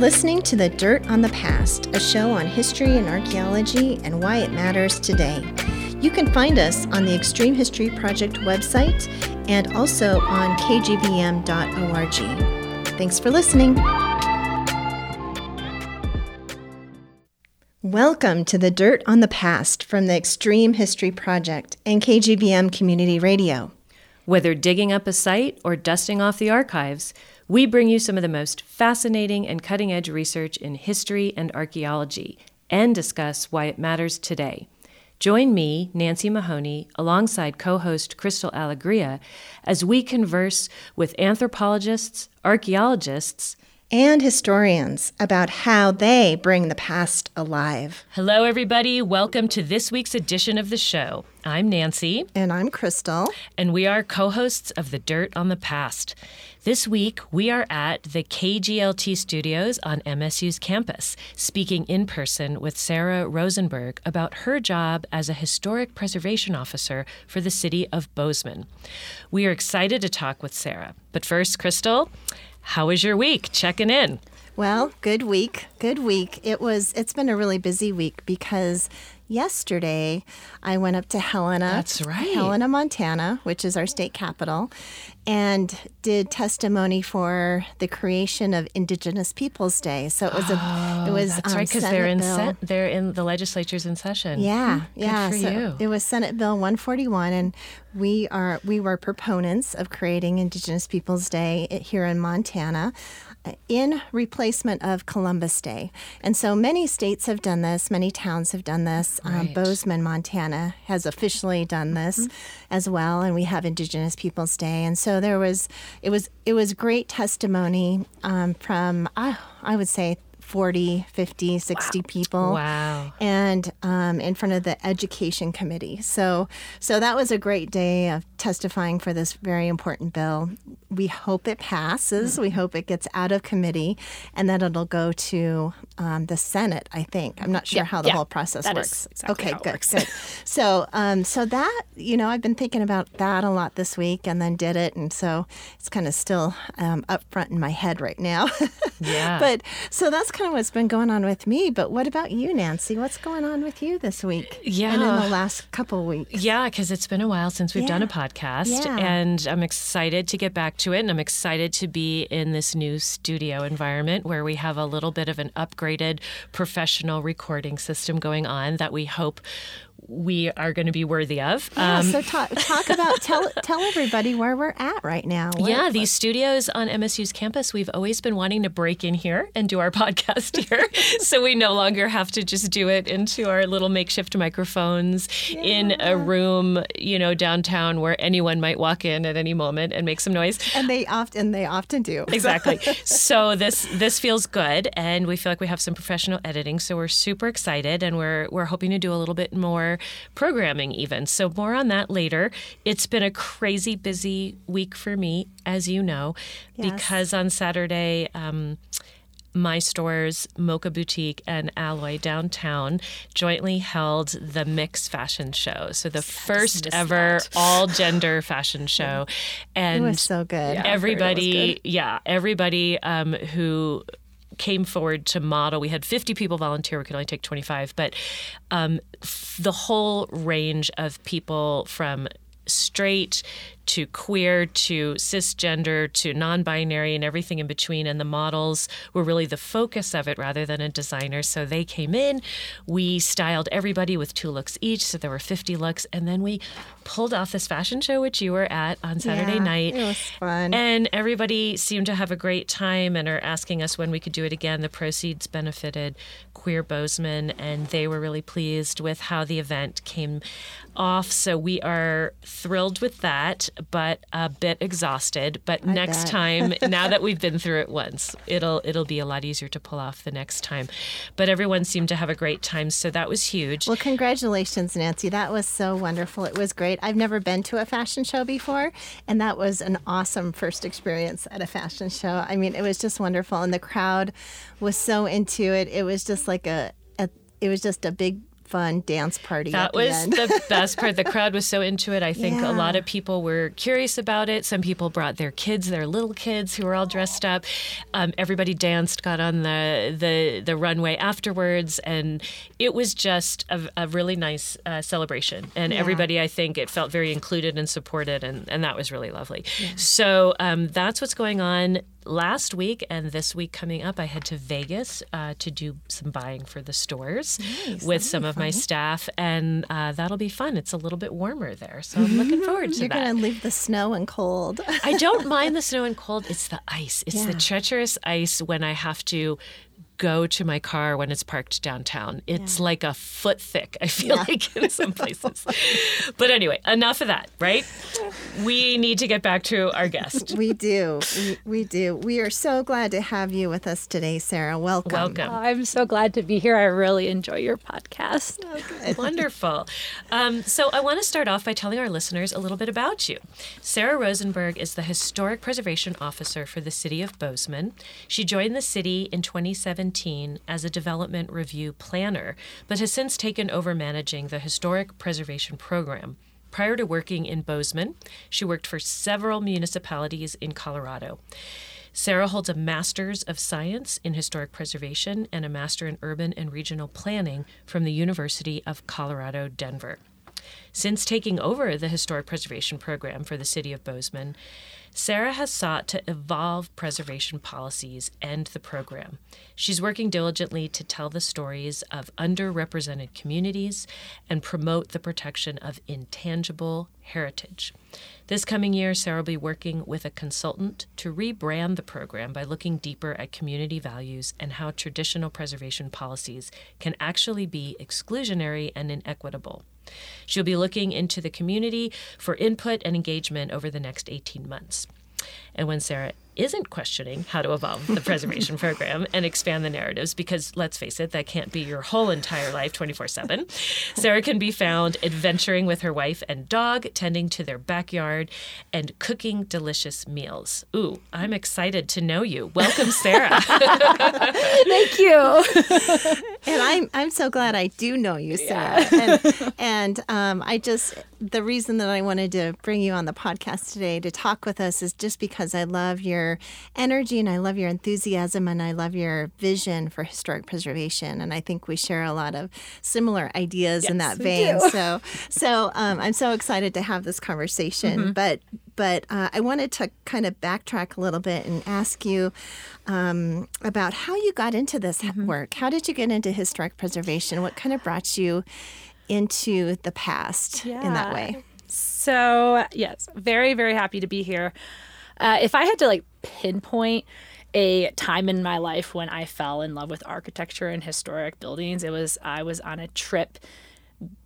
Listening to The Dirt on the Past, a show on history and archaeology and why it matters today. You can find us on the Extreme History Project website and also on kgvm.org. Thanks for listening. Welcome to the Dirt on the Past from the Extreme History Project and KGVM Community Radio. Whether digging up a site or dusting off the archives, we bring you some of the most fascinating and cutting edge research in history and archaeology and discuss why it matters today. Join me, Nancy Mahoney, alongside co host Crystal Alegria, as we converse with anthropologists, archaeologists, and historians about how they bring the past alive. Hello, everybody. Welcome to this week's edition of the show. I'm Nancy. And I'm Crystal. And we are co hosts of The Dirt on the Past. This week, we are at the KGLT studios on MSU's campus, speaking in person with Sarah Rosenberg about her job as a historic preservation officer for the city of Bozeman. We are excited to talk with Sarah. But first, Crystal, how was your week? Checking in. Well, good week. Good week. It was it's been a really busy week because yesterday I went up to Helena. That's right. Helena, Montana, which is our state capital, and did testimony for the creation of Indigenous Peoples Day. So it was a oh, it was that's um, right because they're in se- they're in the legislature's in session. Yeah, Good yeah. for so you. it was Senate Bill 141, and we are we were proponents of creating Indigenous Peoples Day here in Montana. In replacement of Columbus Day. And so many states have done this, many towns have done this. Um, Bozeman, Montana has officially done this as well, and we have Indigenous Peoples Day. And so there was, it was, it was great testimony um, from, uh, I would say, 40, 50, 60 people Wow. and um, in front of the education committee. So, so that was a great day of testifying for this very important bill. We hope it passes. We hope it gets out of committee, and that it'll go to um, the Senate. I think I'm not sure Yeah, how the yeah. whole process That works. exactly okay, good, works. good. So, um, so that you know, I've been thinking about that a lot this week, and then did it, and so it's kind of still um, up front in my head right now. Yeah. but so that's kind of what's been going on with me. But what about you, Nancy? What's going on with you this week? Yeah. and in the last couple weeks. Yeah, because it's been a while since we've done a podcast, Yeah. and I'm excited to get back to it. And I'm excited to be in this new studio environment where we have a little bit of an upgraded professional recording system going on that we hope we are going to be worthy of. Yeah, Um, so talk talk about tell tell everybody where we're at right now. What- yeah, these studios on MSU's campus, we've always been wanting to break in here and do our podcast here. so we no longer have to just do it into our little makeshift microphones in a room, you know, downtown where anyone might walk in at any moment and make some noise. and they often they often do. Exactly. so this this feels good and we feel like we have some professional editing. So we're super excited and we're we're hoping to do a little bit more programming even. So more on that later. It's been a crazy busy week for me, as you know, Yes. because on Saturday um, my stores, Mocha Boutique and Alloy downtown, jointly held the Mix Fashion Show. So the first ever all gender fashion show. And it was so good. Yeah, I heard it was everybody, good. yeah, everybody um, who came forward to model. We had 50 people volunteer. We could only take 25, but um, the whole range of people from straight to queer to cisgender to non-binary and everything in between. And the models were really the focus of it rather than a designer. So they came in. We styled everybody with two looks each. So there were 50 looks. And then we pulled off this fashion show which you were at on saturday Yeah, night. it was fun. and everybody seemed to have a great time and are asking us when we could do it again. The proceeds benefited Queer Bozeman, and they were really pleased with how the event came off. So we are thrilled with that, but a bit exhausted. But next bet. time, now that we've been through it once, it'll it'll be a lot easier to pull off the next time. But everyone seemed to have a great time, so that was huge. Well, congratulations, Nancy. That was so wonderful. It was great. I've never been to a fashion show before, and that was an awesome first experience at a fashion show. I mean, it was just wonderful, and the crowd was so into it. It was just like a, a it was just a big fun dance party. That the was end. the best part. The crowd was so into it. I think Yeah. a lot of people were curious about it. Some people brought their kids, their little kids, who were all dressed up. Um, everybody danced, got on the the the runway afterwards, and it was just a, a really nice uh, celebration. And everybody, I think, it felt very included and supported, and and that was really lovely. So um, that's what's going on last week and this week coming up, I head to Vegas uh, to do some buying for the stores with some of my staff, and uh, that'll be fun. It's a little bit warmer there, so I'm looking forward to it. You're that. going to leave the snow and cold. I don't mind the snow and cold. It's the ice. It's the treacherous ice when I have to go to my car when it's parked downtown. It's like a foot thick, I feel like in some places. but anyway, enough of that, right? We need to get back to our guest. we do. We, we do. We are so glad to have you with us today, Sarah. Welcome. Welcome. I'm so glad to be here. I really enjoy your podcast. Wonderful. Um, so, I want to start off by telling our listeners a little bit about you. Sarah Rosenberg is the Historic Preservation Officer for the City of Bozeman. She joined the city in 2017 as a development review planner, but has since taken over managing the Historic Preservation Program. Prior to working in Bozeman, she worked for several municipalities in Colorado. Sarah holds a Master's of Science in Historic Preservation and a Master in Urban and Regional Planning from the University of Colorado, Denver. Since taking over the Historic Preservation Program for the City of Bozeman, Sarah has sought to evolve preservation policies and the program. She's working diligently to tell the stories of underrepresented communities and promote the protection of intangible heritage. This coming year, Sarah will be working with a consultant to rebrand the program by looking deeper at community values and how traditional preservation policies can actually be exclusionary and inequitable. She'll be looking into the community for input and engagement over the next 18 months. And when Sarah isn't questioning how to evolve the preservation program and expand the narratives, because let's face it, that can't be your whole entire life 24 7, Sarah can be found adventuring with her wife and dog, tending to their backyard, and cooking delicious meals. Ooh, I'm excited to know you. Welcome, Sarah. Thank you. and I'm I'm so glad I do know you, Sarah. And, and um, I just the reason that I wanted to bring you on the podcast today to talk with us is just because I love your energy and I love your enthusiasm and I love your vision for historic preservation. And I think we share a lot of similar ideas in that vein. So so um, I'm so excited to have this conversation. But but uh, I wanted to kind of backtrack a little bit and ask you um, about how you got into this work. How did you get into historic preservation? What kind of brought you into the past in that way? So, yes, very, very happy to be here. Uh, if I had to like pinpoint a time in my life when I fell in love with architecture and historic buildings, it was I was on a trip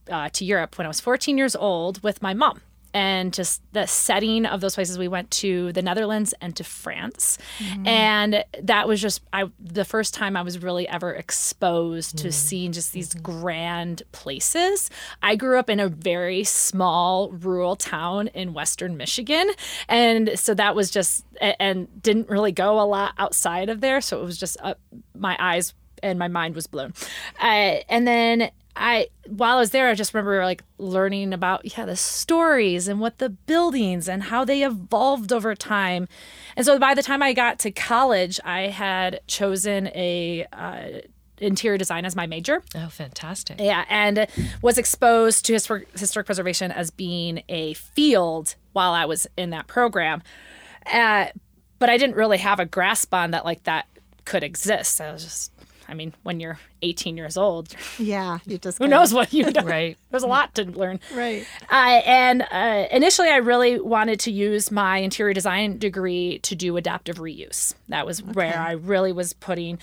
uh, to Europe when I was 14 years old with my mom. And just the setting of those places, we went to the Netherlands and to France, and that was just I the first time I was really ever exposed to seeing just these grand places. I grew up in a very small rural town in Western Michigan, and so that was just and didn't really go a lot outside of there. So it was just uh, my eyes and my mind was blown. Uh, and then I, while I was there, I just remember like learning about yeah the stories and what the buildings and how they evolved over time. And so by the time I got to college, I had chosen a uh, interior design as my major. oh, fantastic. Yeah, and was exposed to historic, historic preservation as being a field while I was in that program. Uh, but I didn't really have a grasp on that, like that could exist. I was just, I mean, when you're 18 years old, Yeah, you just who knows what you know? Right. There's a lot to learn. Right. Uh, and uh, initially, I really wanted to use my interior design degree to do adaptive reuse. That was where I really was putting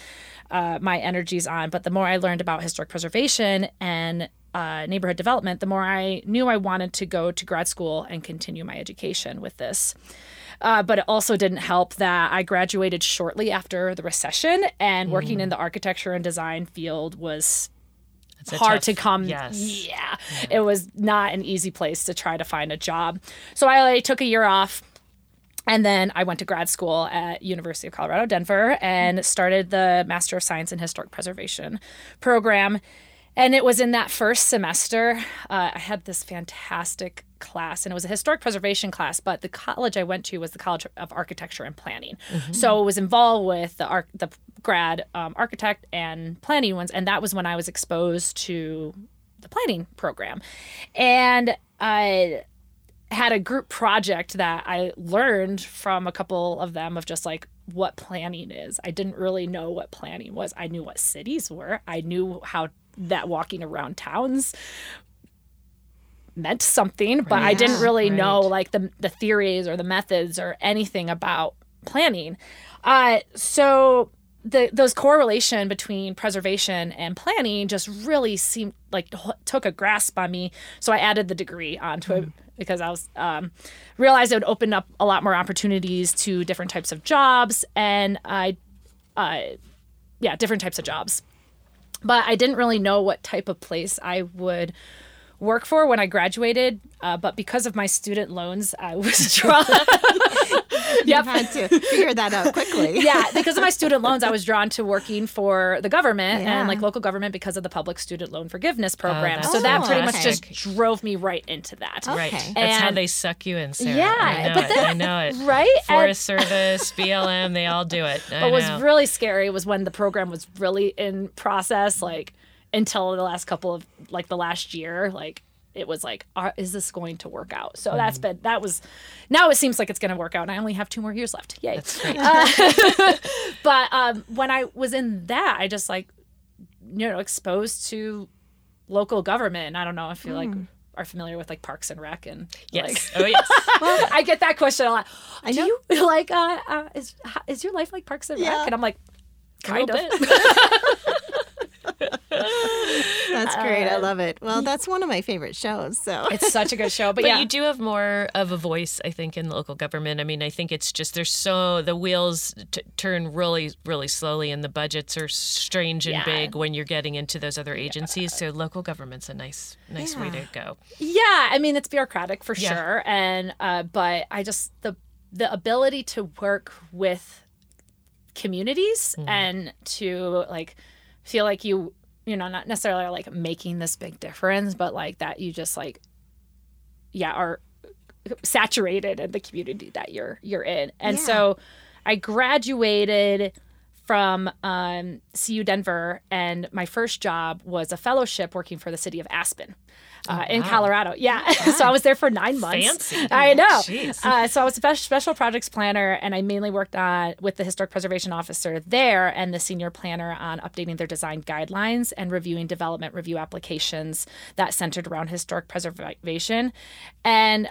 uh, my energies on. But the more I learned about historic preservation and uh, neighborhood development, the more I knew I wanted to go to grad school and continue my education with this. Uh, but it also didn't help that I graduated shortly after the recession, and working in the architecture and design field was It's hard tough- to come. Yes. Yeah. It was not an easy place to try to find a job. So I took a year off. And then I went to grad school at University of Colorado Denver and started the Master of Science in Historic Preservation program. And it was in that first semester uh, i had this fantastic class and it was a historic preservation class but the college i went to was the college of architecture and planning so it was involved with the arch- the grad um, architect and planning ones and that was when i was exposed to the planning program and i had a group project that I learned from a couple of them of just like what planning is. I didn't really know what planning was. I knew what cities were. I knew how that walking around towns meant something, but I didn't really right. know like the the theories or the methods or anything about planning. Uh, so the those correlation between preservation and planning just really seemed like took a grasp on me. So I added the degree onto it because I was um, realized it would open up a lot more opportunities to different types of jobs and I, uh, yeah, different types of jobs. But I didn't really know what type of place I would work for when I graduated. Uh, but because of my student loans, I was drawn. You had to figure that out quickly. yeah, because of my student loans, I was drawn to working for the government Yeah. and like local government because of the public student loan forgiveness oh, program. that's so that pretty much fantastic. just drove me right into that. Right. Okay. That's how they suck you in, Sarah. Yeah, I know but it. then- I know it. Right? And- Forest Service, BLM, they all do it. I what was really scary was when the program was really in process, like until the last couple of like the last year, like it was like, are, is this going to work out? So that's Mm-hmm. been that was now it seems like it's going to work out, and I only have two more years left. Yay! Great. But um, when I was in that, I just like you know exposed to local government. And I don't know if you like are familiar with like Parks and Rec and yes. like oh, yes. I get that question a lot. I Do know. you like uh, uh is is your life like Parks and Rec? Yeah. And I'm like, kind of. That's great. I love it. Well, that's one of my favorite shows. So It's such a good show, but, But yeah, you do have more of a voice, I think, in local government. I mean, I think it's just there's so the wheels t- turn really, really slowly, and the budgets are strange and Yeah. big when you're getting into those other agencies. So local government's a nice, nice way to go. yeah. I mean, it's bureaucratic for Yeah. sure, and uh, but I just the the ability to work with communities Mm. and to like feel like you you know not necessarily like making this big difference, but like that you just like yeah are saturated in the community that you're you're in. And Yeah. so I graduated from um, CU Denver, and my first job was a fellowship working for the city of Aspen. Uh, In. Colorado, yeah. so I was there for nine months. Fancy. I know. Uh, so I was a special projects planner, and I mainly worked on with the historic preservation officer there and the senior planner on updating their design guidelines and reviewing development review applications that centered around historic preservation. And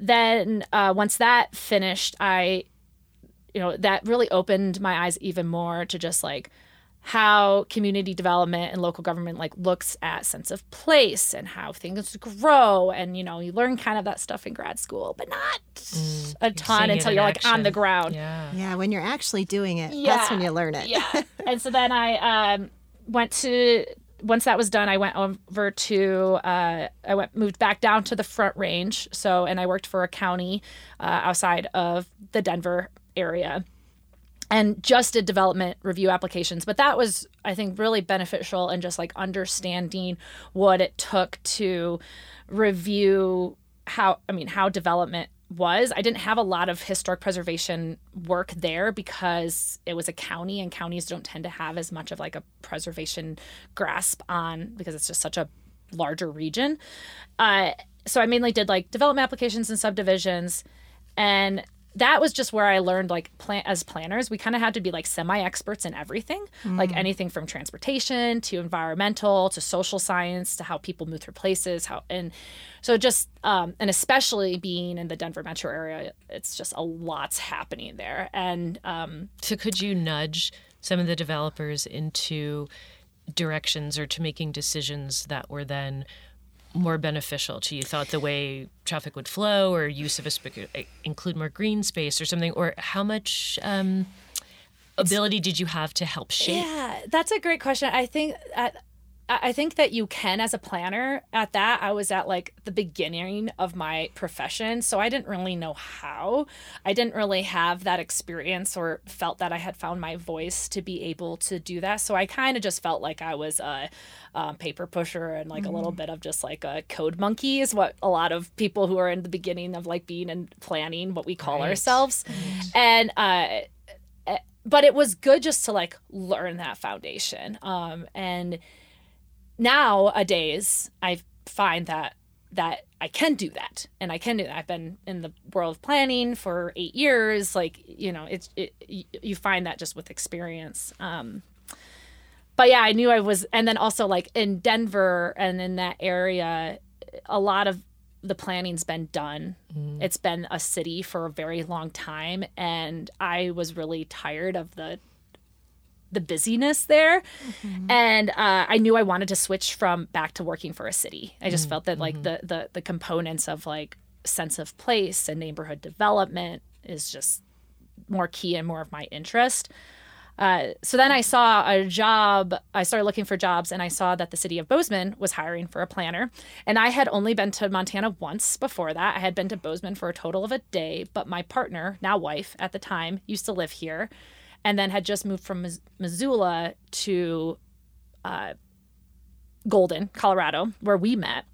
then uh, once that finished, I, you know, that really opened my eyes even more to just like how community development and local government like looks at sense of place and how things grow and you know you learn kind of that stuff in grad school but not a ton until you're like on the ground Yeah. yeah, when you're actually doing it, Yeah. that's when you learn it. yeah. And so then I um, went to once that was done, I went over to uh, I went moved back down to the Front Range. So and I worked for a county uh, outside of the Denver area. And just did development review applications, but that was, I think, really beneficial in just like understanding what it took to review how, I mean, how development was. I didn't have a lot of historic preservation work there because it was a county and counties don't tend to have as much of like a preservation grasp on because it's just such a larger region. Uh, so I mainly did like development applications and subdivisions and that was just where I learned like plan as planners, we kind of had to be like semi experts in everything, like anything from transportation to environmental to social science to how people move through places, how and so just um, and especially being in the Denver metro area, it's just a lot's happening there. And um, So could you nudge some of the developers into directions or to making decisions that were then more beneficial to you? Thought the way traffic would flow or use of a sp- include more green space or something? Or how much um, ability did you have to help shape? Yeah, that's a great question. I think at, I think that you can as a planner. At that, I was at like the beginning of my profession, so I didn't really know how. I didn't really have that experience or felt that I had found my voice to be able to do that. So I kind of just felt like I was a, um, paper pusher and like a little bit of just like a code monkey is what a lot of people who are in the beginning of like being in planning what we call Right. ourselves, and uh, but it was good just to like learn that foundation um and nowadays i find that that i can do that. And i can do that. I've been in the world of planning for eight years. Like you know it's it, you find that just with experience. Um but yeah i knew i was and then also like in denver and in that area a lot of the planning's been done. It's been a city for a very long time. And I was really tired of the the busyness there. And uh, I knew I wanted to switch from back to working for a city. I just felt that like the the the components of like sense of place and neighborhood development is just more key and more of my interest. Uh, so then I saw a job. I started looking for jobs, and I saw that the city of Bozeman was hiring for a planner. And I had only been to Montana once before that. I had been to Bozeman for a total of a day, but my partner, now wife at the time, used to live here, and then had just moved from Mis- Missoula to uh, Golden, Colorado, where we met.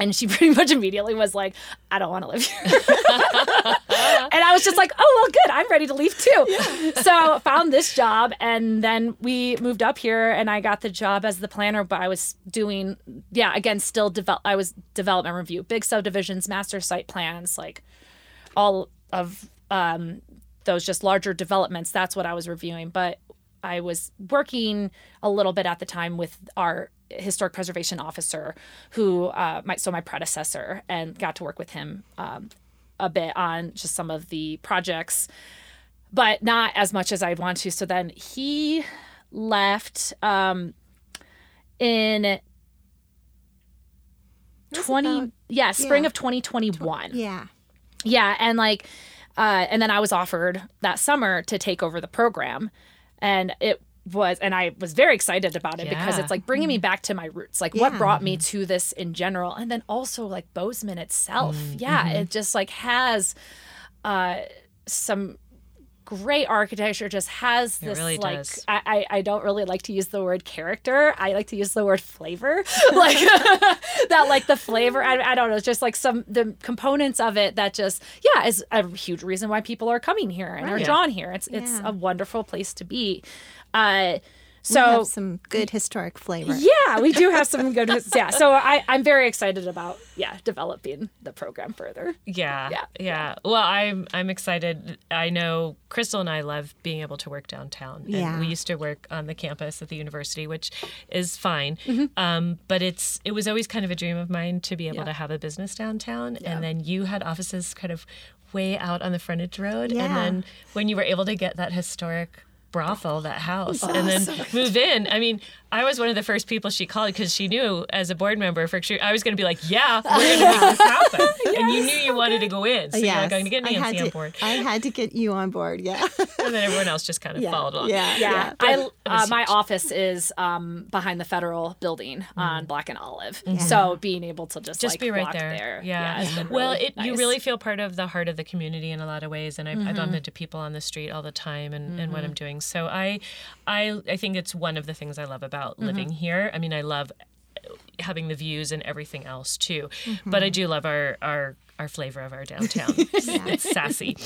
And she pretty much immediately was like, I don't want to live here. and I was just like, oh, well, good. I'm ready to leave too. So found this job. And then we moved up here and I got the job as the planner, but I was doing, yeah, again, still develop. I was development review, big subdivisions, master site plans, like all of um, those just larger developments. That's what I was reviewing. But I was working a little bit at the time with our historic preservation officer, who uh, my so my predecessor, and got to work with him um, a bit on just some of the projects, but not as much as I'd want to. So then he left um, in twenty about- yeah spring yeah. of twenty twenty one. Yeah. Yeah, and like, uh, and then I was offered that summer to take over the program, and it was, and I was very excited about it because it's like bringing me back to my roots, like what brought me to this in general, and then also like Bozeman itself. Yeah, it just like has uh, some great architecture just has this really like. I, I I don't really like to use the word character. I like to use the word flavor. like that like the flavor I, I don't know, it's just like some the components of it that just yeah, is a huge reason why people are coming here and are drawn here. It's it's Yeah. a wonderful place to be. Uh so have some good historic flavor. yeah, we do have some good yeah. So I I'm very excited about yeah, developing the program further. Yeah, Yeah, yeah, Well, I'm I'm excited. I know Crystal and I love being able to work downtown. And Yeah. we used to work on the campus at the university, which is fine. Mm-hmm. Um, but it's it was always kind of a dream of mine to be able Yeah. to have a business downtown. Yeah. And then you had offices kind of way out on the frontage road. Yeah. And then when you were able to get that historic brothel, that house, Oh, and then move in. I mean, I was one of the first people she called because she knew as a board member for sure I was going to be like, yeah, we're going to make this happen. And you knew you wanted to go in. So you're like, going to get I had Nancy on board. I had to get you on board. Yeah. And then everyone else just kind of yeah. followed along. Yeah. Yeah, But I it uh, my office is um, behind the federal building on Black and Olive, Mm-hmm. so being able to just Just like be right walk there. yeah, it's been Well, really it, you really feel part of the heart of the community in a lot of ways, and I've, I've Mm-hmm. bumped into people on the street all the time, and, and what I'm doing. So I, I, I think it's one of the things I love about Mm-hmm. living here. I mean, I love having the views and everything else too, Mm-hmm. but I do love our our our flavor of our downtown. It's, it's sassy.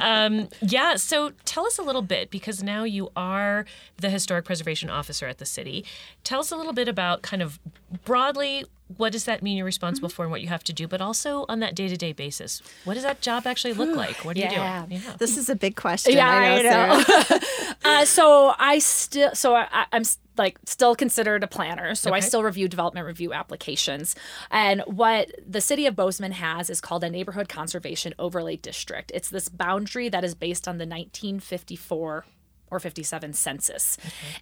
Um, yeah. So tell us a little bit because now you are the historic preservation officer at the city. Tell us a little bit about kind of broadly what does that mean you're responsible Mm-hmm. for and what you have to do, but also on that day to day basis. What does that job actually look like? What are Yeah. you doing? Yeah. This is a big question. Yeah, I know. I Sarah. uh, so I still, so I, I'm s- like still considered a planner. So I still review development review applications. And what the city of Bozeman has is called a neighborhood conservation overlay district. It's this boundary that is based on the 1954 or 57 census.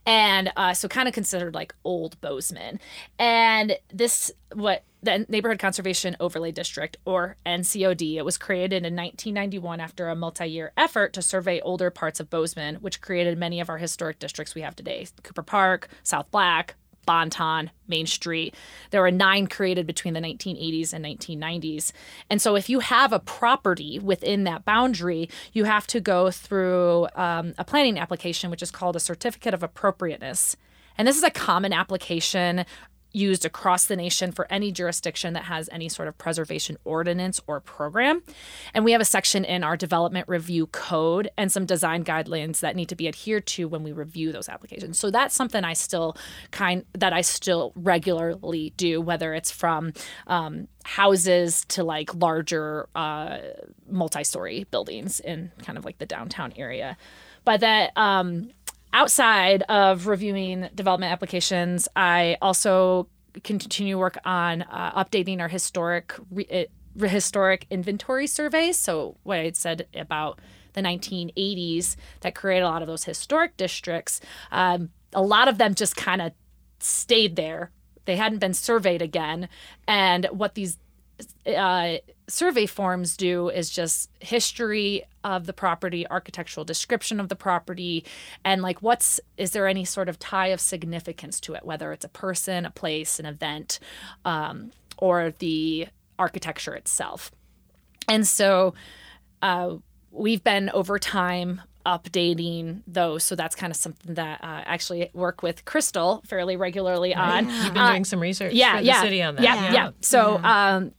And uh, so kind of considered like old Bozeman. And this, what the Neighborhood Conservation Overlay District, or NCOD, it was created in 1991 after a multi year effort to survey older parts of Bozeman, which created many of our historic districts we have today Cooper Park, South Black, Bon Ton, Main Street. There were nine created between the 1980s and 1990s. And so, if you have a property within that boundary, you have to go through um, a planning application, which is called a certificate of appropriateness. And this is a common application used across the nation for any jurisdiction that has any sort of preservation ordinance or program. And we have a section in our development review code and some design guidelines that need to be adhered to when we review those applications. So that's something I still kind that I still regularly do, whether it's from um, houses to like larger uh, multi-story buildings in kind of like the downtown area. But that um, outside of reviewing development applications, I also continue work on uh, updating our historic re- uh, historic inventory surveys. So what I said about the 1980s that created a lot of those historic districts, um, a lot of them just kind of stayed there. They hadn't been surveyed again, and what these uh, survey forms do is just history of the property, architectural description of the property, and like what's is there any sort of tie of significance to it, whether it's a person, a place, an event, um, or the architecture itself. And so uh, we've been over time updating those. So that's kind of something that uh, I actually work with Crystal fairly regularly on. You've been Uh, doing some research yeah, for the yeah, city on that. Yeah, yeah. So, um,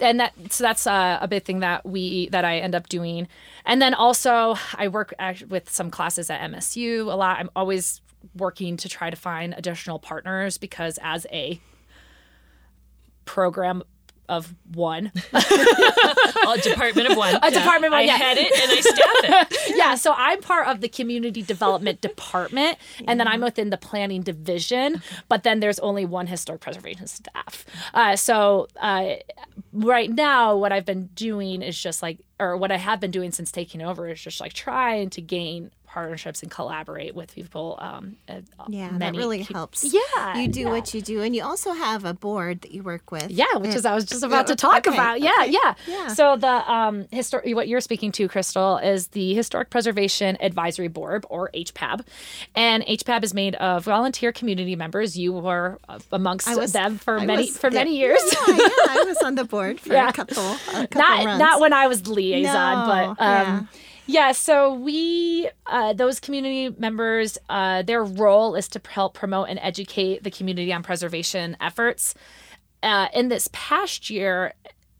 and that so that's uh, a big thing that we that I end up doing, and then also I work with some classes at MSU a lot. I'm always working to try to find additional partners because as a program of one A department of one. A department of one, I yeah. head it and I staff it. yeah, so I'm part of the community development department, and then I'm within the planning division. But then there's only one historic preservation staff. Uh, so uh, right now, what I've been doing is just like, or what I have been doing since taking over is just like trying to gain partnerships and collaborate with people. Um, at Yeah, that really pe- helps. Yeah, You do yeah. what you do, and you also have a board that you work with. Yeah, which is I was just about to talk okay, about. Yeah, okay, yeah, yeah. So the um histor- what you're speaking to, Crystal, is the Historic Preservation Advisory Board or HPAB, and HPAB is made of volunteer community members. You were uh, amongst was- them for I many for many years. Yeah, yeah, I was on the board for a couple, a couple not runs. not when I was liaison, No, but um, yeah. So we uh, those community members, uh, their role is to help promote and educate the community on preservation efforts. Uh, in this past year,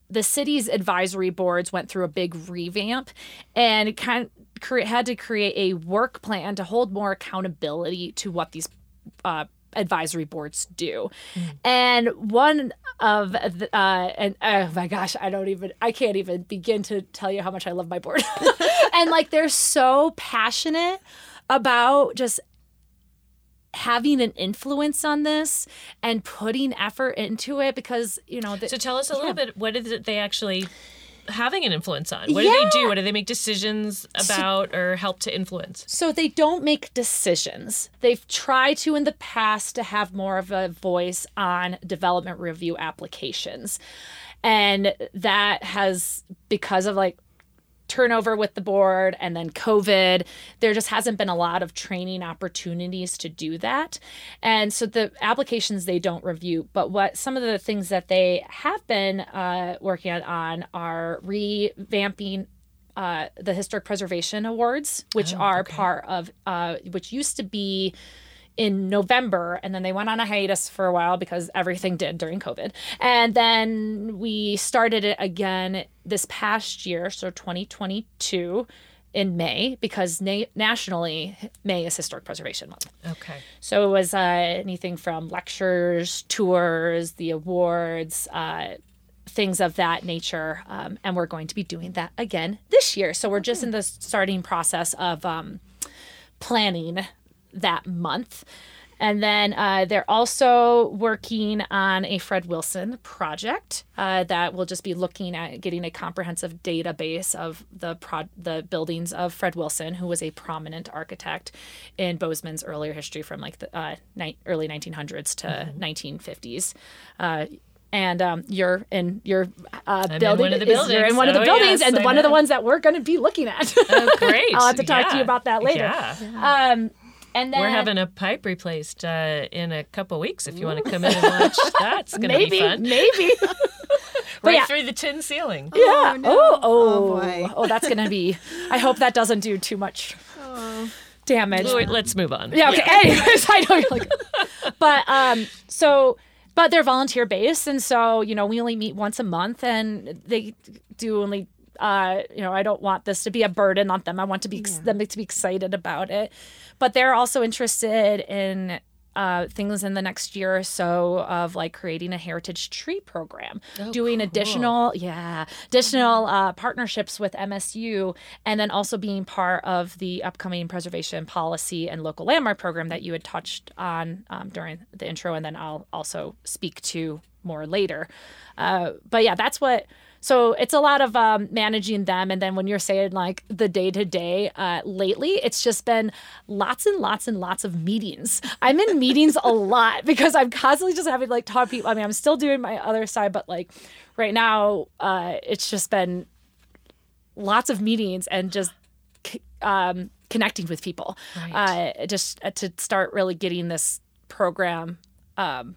the city's advisory boards went through a big revamp and kind of cre- had to create a work plan to hold more accountability to what these uh, advisory boards do. And one of the, uh, and oh my gosh, I don't even, I can't even begin to tell you how much I love my board. and like they're so passionate about just having an influence on this and putting effort into it because you know the, So tell us a little bit. What is it they actually having an influence on? What do they do? What do they make decisions about or help to influence? So they don't make decisions. They've tried to in the past to have more of a voice on development review applications. And that has because of like turnover with the board and then COVID, there just hasn't been a lot of training opportunities to do that. And so the applications they don't review, but what some of the things that they have been uh, working on are revamping uh, the Historic Preservation Awards, which are part of, uh, which used to be in November, and then they went on a hiatus for a while because everything did during COVID. And then we started it again this past year, so 2022 in May, because na- nationally, May is Historic Preservation Month. Okay. So it was uh, anything from lectures, tours, the awards, uh, things of that nature. Um, and we're going to be doing that again this year. So we're just in the starting process of um, planning that month. And then uh, they're also working on a Fred Willson project uh, that will just be looking at getting a comprehensive database of the pro- the buildings of Fred Willson, who was a prominent architect in Bozeman's earlier history from like the uh, ni- early 1900s to 1950s. Uh, and um, you're in your uh, in building. one of the is- You're in buildings. one of the Oh, buildings, yes, and I one of the ones that we're going to be looking at. Oh, great. I'll have to talk to you about that later. Yeah. Um, And then We're having a pipe replaced uh, in a couple weeks. If you want to come in and watch, that's going to be fun. maybe. Right yeah. through the tin ceiling. Yeah. no. Oh, oh, Oh, boy. oh, that's gonna be. I hope that doesn't do too much damage. Wait, let's move on. Yeah. Okay. Anyways, I know you're like, but um, so, but they're volunteer based, and so you know we only meet once a month, and they do only. Uh, you know, I don't want this to be a burden on them. I want to be ex- them to be excited about it, but they're also interested in uh, things in the next year or so of like creating a heritage tree program, doing additional, yeah, additional uh, partnerships with MSU, and then also being part of the upcoming preservation policy and local landmark program that you had touched on um, during the intro, and then I'll also speak to more later. Uh, but yeah, that's what. So it's a lot of um, managing them, and then when you're saying like the day to day, lately it's just been lots and lots and lots of meetings. I'm in meetings a lot because I'm constantly just having like talk people. I mean, I'm still doing my other side, but like right now, uh, it's just been lots of meetings and just um, connecting with people, Right. uh, just uh, to start really getting this program um,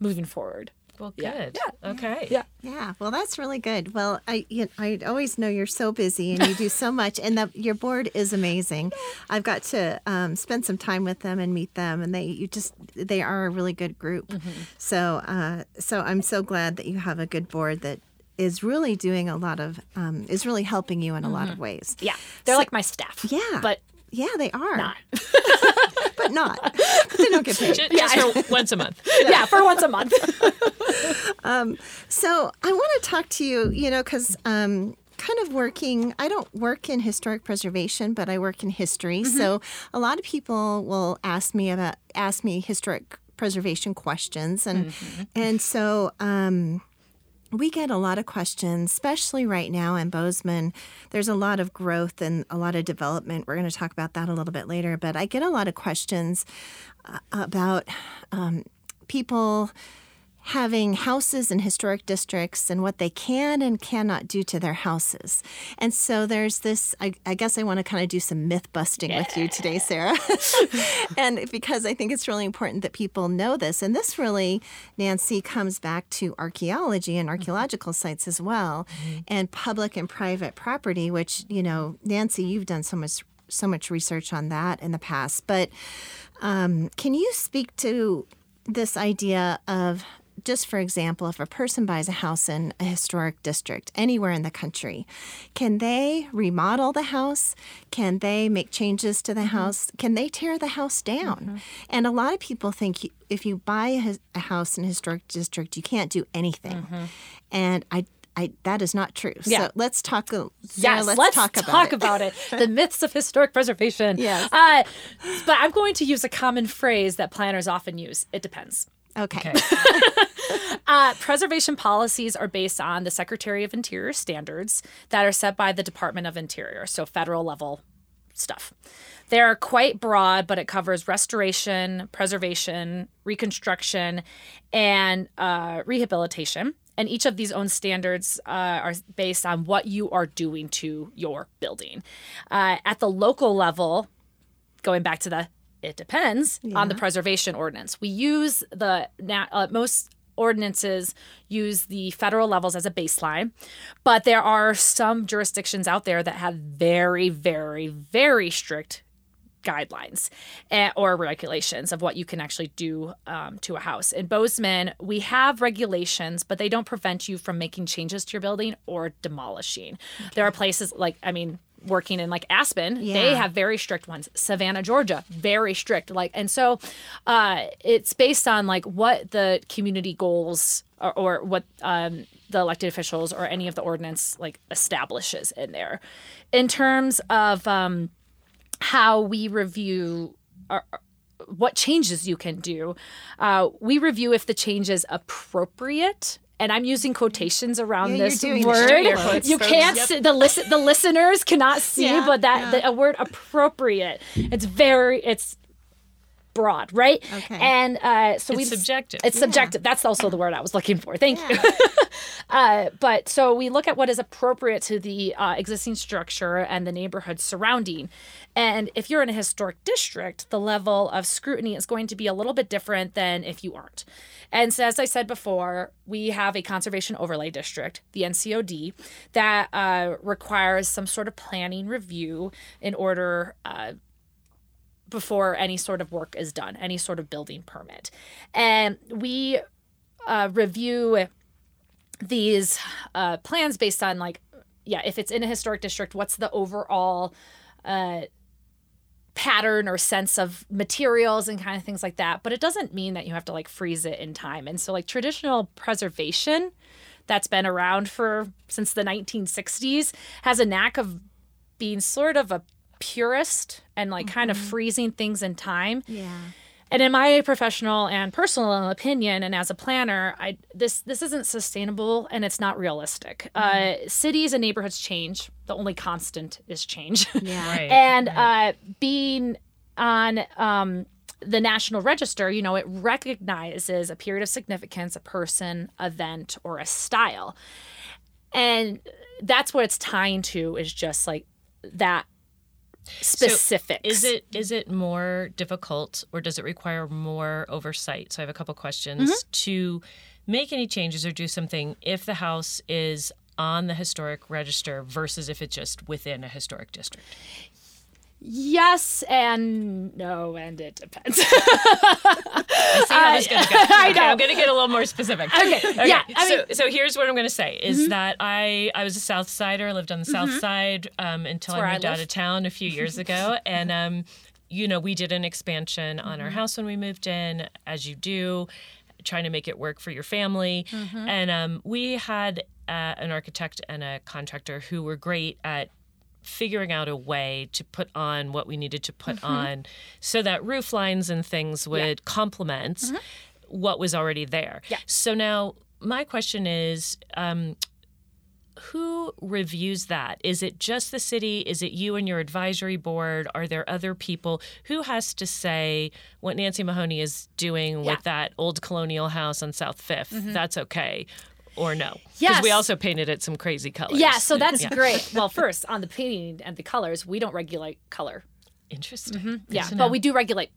moving forward. Well, good. Yeah. good. Okay. Yeah. Yeah, well, that's really good. Well, I you know, I always know you're so busy and you do so much, and that your board is amazing. I've got to um, spend some time with them and meet them, and they you just they are a really good group. So uh, so I'm so glad that you have a good board that is really doing a lot of um, is really helping you in a lot of ways. Yeah, they're like my staff. Yeah, but yeah, they are not. but not. But they don't get paid. Ju- Just, for once a month. yeah, for once a month. So I want to talk to you, you know, because um, kind of working, I don't work in historic preservation, but I work in history. So a lot of people will ask me about, ask me historic preservation questions. And, and so, um, we get a lot of questions, especially right now in Bozeman. There's a lot of growth and a lot of development. We're going to talk about that a little bit later. But I get a lot of questions uh, about um, people having houses in historic districts and what they can and cannot do to their houses. And so there's this, I, I guess I want to kind of do some myth busting with you today, Sarah. and because I think it's really important that people know this. And this really, Nancy, comes back to archaeology and archaeological sites as well, and public and private property, which, you know, Nancy, you've done so much so much research on that in the past. But um, can you speak to this idea of just for example, if a person buys a house in a historic district anywhere in the country, can they remodel the house? Can they make changes to the mm-hmm. house? Can they tear the house down? Mm-hmm. And a lot of people think if you buy a, house in a historic district, you can't do anything. Mm-hmm. And I, I, that is not true. Yeah. So let's talk. Sarah, Yes, let's, talk about it. it. the myths of historic preservation. Yes. Uh, but I'm going to use a common phrase that planners often use. It depends. Okay. Uh, preservation policies are based on the Secretary of Interior standards that are set by the Department of Interior, so federal level stuff. They're quite broad, but it covers restoration, preservation, reconstruction, and uh, rehabilitation. And each of these own standards uh, are based on what you are doing to your building. Uh, at the local level, going back to the it depends on the preservation ordinance. We use the uh, most ordinances use the federal levels as a baseline, but there are some jurisdictions out there that have very, very, very strict guidelines eh, or regulations of what you can actually do um, to a house. In Bozeman, we have regulations, but they don't prevent you from making changes to your building or demolishing. There are places like, I mean, working in like Aspen, they have very strict ones. Savannah, Georgia, very strict. Like, and so uh, it's based on like what the community goals or, or what um, the elected officials or any of the ordinance like establishes in there. In terms of um, how we review our, what changes you can do. Uh, we review if the change is appropriate. And I'm using quotations around Yeah, this word. You can't Yep. see the listen. The listeners cannot see, Yeah, but that yeah. the a word appropriate. It's very. It's broad, right? Okay. And uh, so we subjective. It's subjective. That's also the word I was looking for. Thank you. uh, but so we look at what is appropriate to the uh, existing structure and the neighborhood surrounding. And if you're in a historic district, the level of scrutiny is going to be a little bit different than if you aren't. And so, as I said before, we have a conservation overlay district, the NCOD, that uh, requires some sort of planning review in order uh, before any sort of work is done, any sort of building permit. And we uh, review these uh, plans based on, like, yeah, if it's in a historic district, what's the overall uh, pattern or sense of materials and kind of things like that. But it doesn't mean that you have to like freeze it in time. And so, like, traditional preservation that's been around for since the 1960s has a knack of being sort of a purist and like kind of freezing things in time. Yeah. And in my professional and personal opinion, and as a planner, I this this isn't sustainable and it's not realistic. Uh, cities and neighborhoods change. The only constant is change. Yeah. Right. and uh, being on um, the National Register, you know, it recognizes a period of significance, a person, event, or a style, and that's what it's tying to is just like that specifics. Is it is it more difficult or does it require more oversight? So I have a couple questions Mm-hmm. to make any changes or do something if the house is on the historic register versus if it's just within a historic district. Yes and no, and it depends. See how this is gonna go. I Okay, know. I'm going to get a little more specific. Okay, yeah, I so, mean- Mm-hmm. so here's what I'm going to say is that I I was a South Sider, lived on the South Side um, until I I moved out of town a few years ago, and um, you know we did an expansion on Mm-hmm. our house when we moved in, as you do, trying to make it work for your family, Mm-hmm. and um, we had uh, an architect and a contractor who were great at figuring out a way to put on what we needed to put mm-hmm. on so that roof lines and things would complement mm-hmm. what was already there. Yeah. So now my question is um, who reviews that? Is it just the city? Is it you and your advisory board? Are there other people? Who has to say what Nancy Mahoney is doing Yeah. with that old colonial house on South 5th? Mm-hmm. That's okay. Or no? Because Yes. we also painted it some crazy colors. yeah, so that's Yeah. great. Well, first on the painting and the colors, we don't regulate color. Interesting. Mm-hmm. Yeah, but we do regulate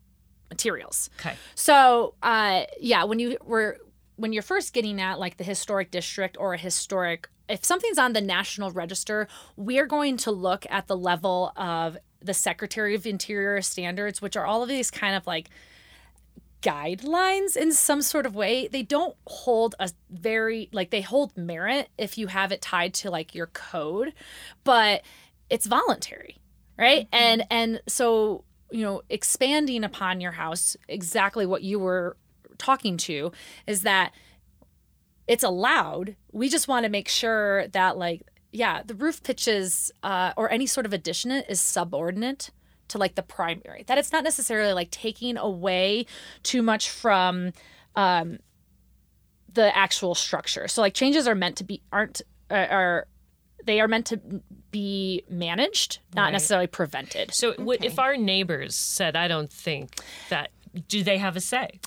materials. Okay. So, uh, yeah, when you were when you're first getting at like the historic district or a historic, if something's on the national register, we're going to look at the level of the Secretary of Interior standards, which are all of these kind of like guidelines in some sort of way. They don't hold a very like they hold merit if you have it tied to like your code, but it's voluntary, right? And and so you know expanding upon your house exactly what you were talking to is that it's allowed we just want to make sure that like yeah the roof pitches uh, or any sort of addition is subordinate to like the primary that it's not necessarily like taking away too much from um the actual structure so like changes are meant to be aren't uh, are they are meant to be managed not Right. necessarily prevented So what if our neighbors said, I don't think that, do they have a say?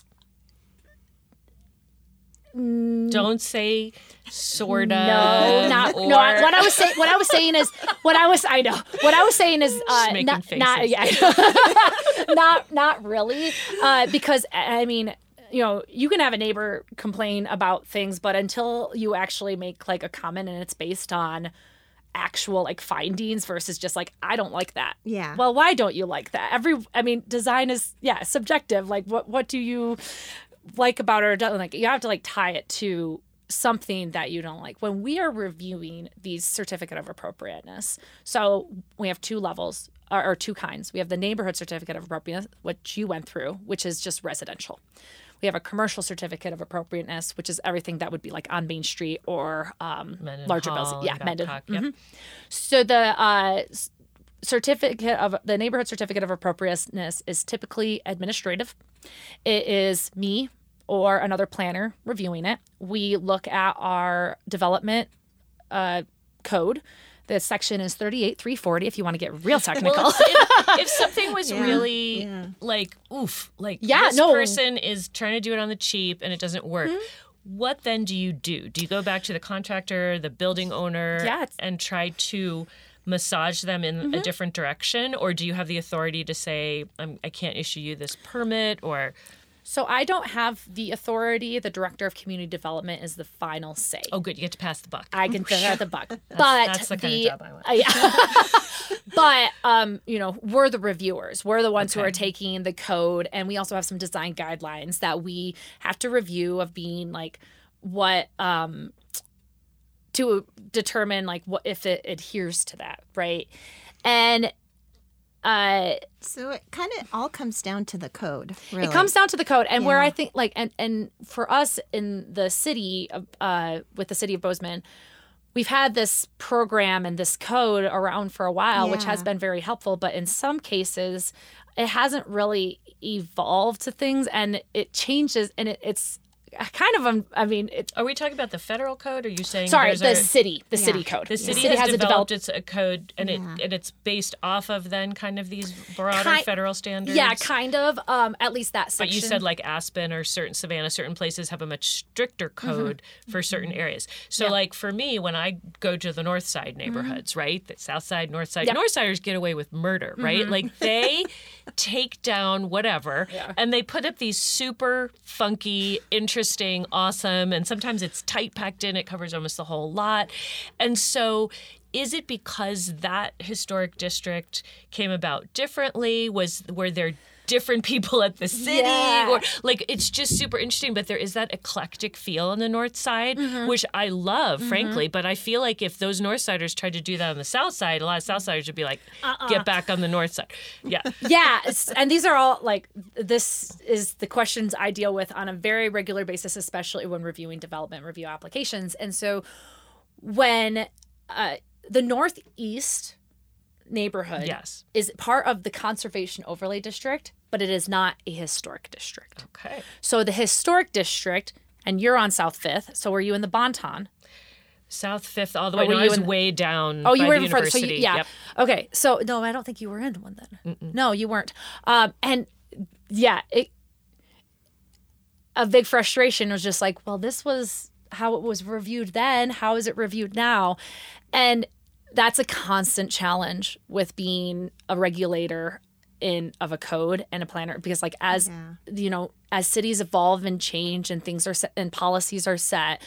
Don't say sorta. No, not or, no. I- What I was saying, what I was saying is, what I was, I know, what I was saying is, uh, making not, not, yeah, not, not really, uh, because I mean, you know, you can have a neighbor complain about things, but until you actually make like a comment and it's based on actual like findings versus just like I don't like that. Yeah. Well, why don't you like that? Every, I mean, design is yeah subjective. Like, what what do you like about it or don't like? You have to like tie it to something that you don't like. When we are reviewing these certificate of appropriateness, so we have two levels or, or two kinds. We have the neighborhood certificate of appropriateness, which you went through, which is just residential. We have a commercial certificate of appropriateness, which is everything that would be like on Main Street or um, larger buildings. Yeah, Menden. Babcock, yep. So the uh, certificate of the neighborhood certificate of appropriateness is typically administrative. It is me or another planner reviewing it. We look at our development uh, code. The section is 38340 if you want to get real technical. Well, if, if something was Yeah, really yeah. like oof, like Yeah, this no. Mm-hmm. person is trying to do it on the cheap and it doesn't work. What then do you do? Do you go back to the contractor, the building owner, Yeah, and try to massage them in Mm-hmm. a different direction, or do you have the authority to say, I'm, "I can't issue you this permit"? Or so I don't have the authority. The director of community development is the final say. oh, good, you get to pass the buck. I can throw the buck. but that's the kind of job I want. yeah. but um, you know, we're the reviewers. We're the ones who are taking the code, and we also have some design guidelines that we have to review of being like what um to determine like what if it adheres to that, right? And uh So it kind of all comes down to the code. Really. it comes down to the code and where i think like and and for us in the city of uh with the city of bozeman we've had this program and this code around for a while which has been very helpful but in some cases it hasn't really evolved to things and it changes and it, it's kind of um, i mean it, Are we talking about the federal code? Or are you saying sorry the a- city the Yeah. city code The city, has, a developed developed its a code, and Yeah. it and it's based off of then kind of these broader Ki- federal standards. yeah kind of um at least that section But you said like Aspen or certain Savannah, certain places have a much stricter code for certain areas. So Mm-hmm. Yeah. like for me, when I go to the North Side neighborhoods, right, the South Side, North Side, Yep. North Siders get away with murder, right? Like they take down whatever, Yeah. and they put up these super funky, interesting, awesome, and sometimes it's tight packed in. It covers almost the whole lot, and so. Is it because that historic district came about differently? Was were there different people at the city Yeah. or like it's just super interesting but there is that eclectic feel on the north side Mm-hmm. which i love frankly but i feel like if those north siders tried to do that on the south side a lot of south siders would be like Uh-uh. get back on the north side yeah yeah and these are all like this is the questions i deal with on a very regular basis especially when reviewing development review applications and so when uh, the northeast neighborhood yes is part of the conservation overlay district but it is not a historic district okay so the historic district and you're on south fifth so were you in the Bon Ton south fifth all the way no, i was in- way down Oh, you were the even further. So you, yeah. Yep. Okay. So no, I don't think you were in one then. No, you weren't. Um, and yeah, it, a big frustration was just like, well, this was how it was reviewed then. How is it reviewed now? And that's a constant challenge with being a regulator in of a code and a planner because like as Yeah. you know as cities evolve and change and things are set and policies are set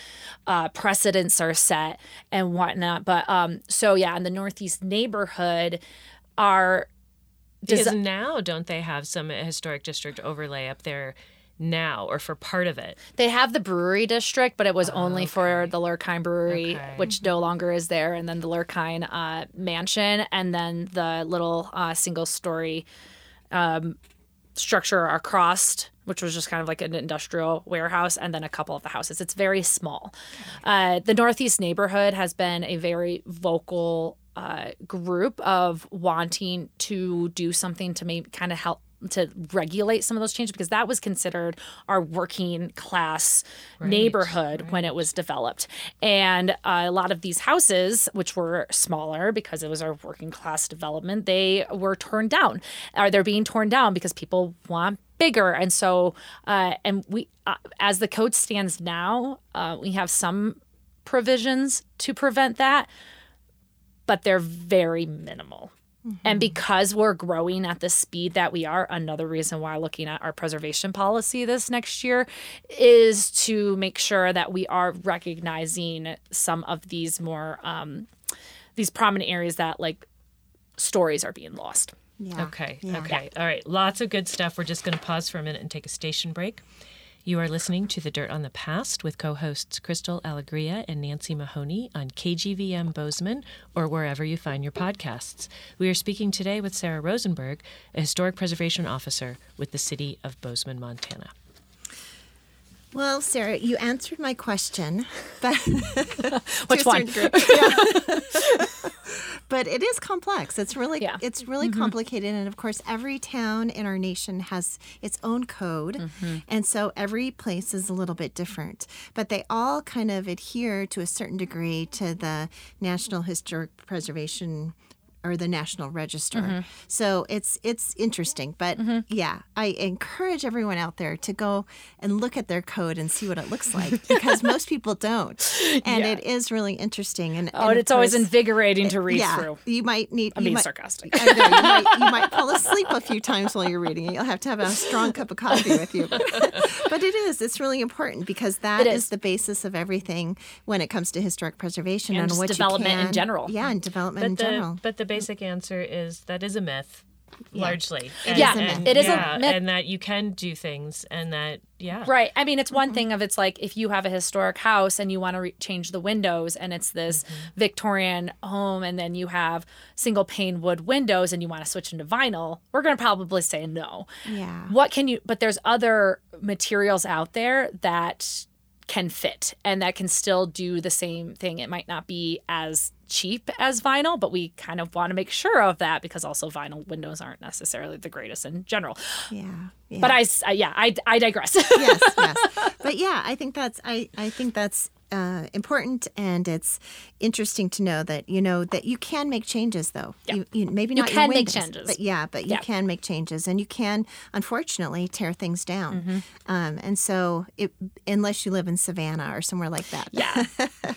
uh, precedents are set and whatnot but um so yeah in the northeast neighborhood are because desi- now don't they have some historic district overlay up there now or for part of it They have the brewery district, but it was only for the Lehrkind Brewery, Okay. which no longer is there, and then the Lehrkind uh, Mansion, and then the little uh, single story um, structure across, which was just kind of like an industrial warehouse, and then a couple of the houses. It's very small. Uh, the Northeast neighborhood has been a very vocal uh, group of wanting to do something to maybe kind of help to regulate some of those changes because that was considered our working class neighborhood when it was developed. And uh, a lot of these houses which were smaller because it was our working class development they were torn down. Or they're being torn down because people want bigger? And so uh, and we uh, as the code stands now uh, we have some provisions to prevent that but they're very minimal and because we're growing at the speed that we are, another reason why looking at our preservation policy this next year is to make sure that we are recognizing some of these more um, these prominent areas that like stories are being lost. Yeah. Okay. Yeah. Okay. All right. Lots of good stuff. We're just going to pause for a minute and take a station break. You are listening to The Dirt on the Past with co hosts Crystal Alegria and Nancy Mahoney on KGVM Bozeman or wherever you find your podcasts. We are speaking today with Sarah Rosenberg, a historic preservation officer with the city of Bozeman, Montana. Well, Sarah, you answered my question, but Which one? Yeah. but it is complex. It's really Yeah. it's really mm-hmm. complicated, and of course, every town in our nation has its own code, mm-hmm. and so every place is a little bit different. But they all kind of adhere to a certain degree to the National Historic Preservation or the National Register. Mm-hmm. So it's it's interesting, but mm-hmm. yeah, I encourage everyone out there to go and look at their code and see what it looks like because most people don't, and Yeah. it is really interesting. And Oh, and it's always course- invigorating to read yeah, through. you might need. I'm being might, sarcastic. Know, you, might, you might fall asleep a few times while you're reading it. You'll have to have a strong cup of coffee with you. but it is. It's really important because that is. is. the basis of everything when it comes to historic preservation And and, what development you in general. Yeah, and development But in the general. but the basic answer is that is a myth, largely. And, Yeah, and- it is a myth. and that you can do things, and that yeah, Right. I mean, it's one mm-hmm. thing of it's like if you have a historic house and you want to re- change the windows and it's this mm-hmm. Victorian home and then you have single pane wood windows and you want to switch into vinyl, we're going to probably say no. Yeah. What can you, but there's other materials out there that can fit and that can still do the same thing. It might not be as cheap as vinyl, but we kind of want to make sure of that because also vinyl windows aren't necessarily the greatest in general. Yeah. yeah. But I, uh, yeah, I, I digress. yes, yes. But yeah, I think that's I, I think that's uh, important, and it's interesting to know that you know that you can make changes though. You, you maybe You not your can make changes. but yeah, but you Yeah. can make changes, and you can unfortunately tear things down. Mm-hmm. Um, and so, it, unless you live in Savannah or somewhere like that, yeah.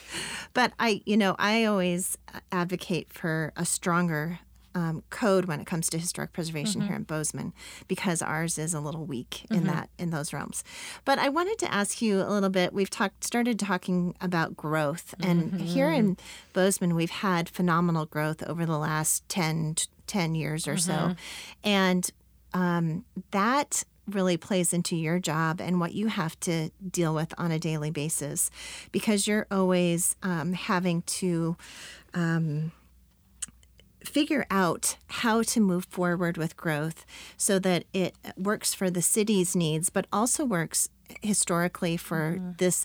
but I, you know, I always advocate for a stronger um, code when it comes to historic preservation here in Bozeman because ours is a little weak in that in those realms. But I wanted to ask you a little bit. We've talked started talking about growth, and here in Bozeman, we've had phenomenal growth over the last 10, 10 years or so, and um, that really plays into your job and what you have to deal with on a daily basis because you're always um, having to um, figure out how to move forward with growth so that it works for the city's needs but also works historically for this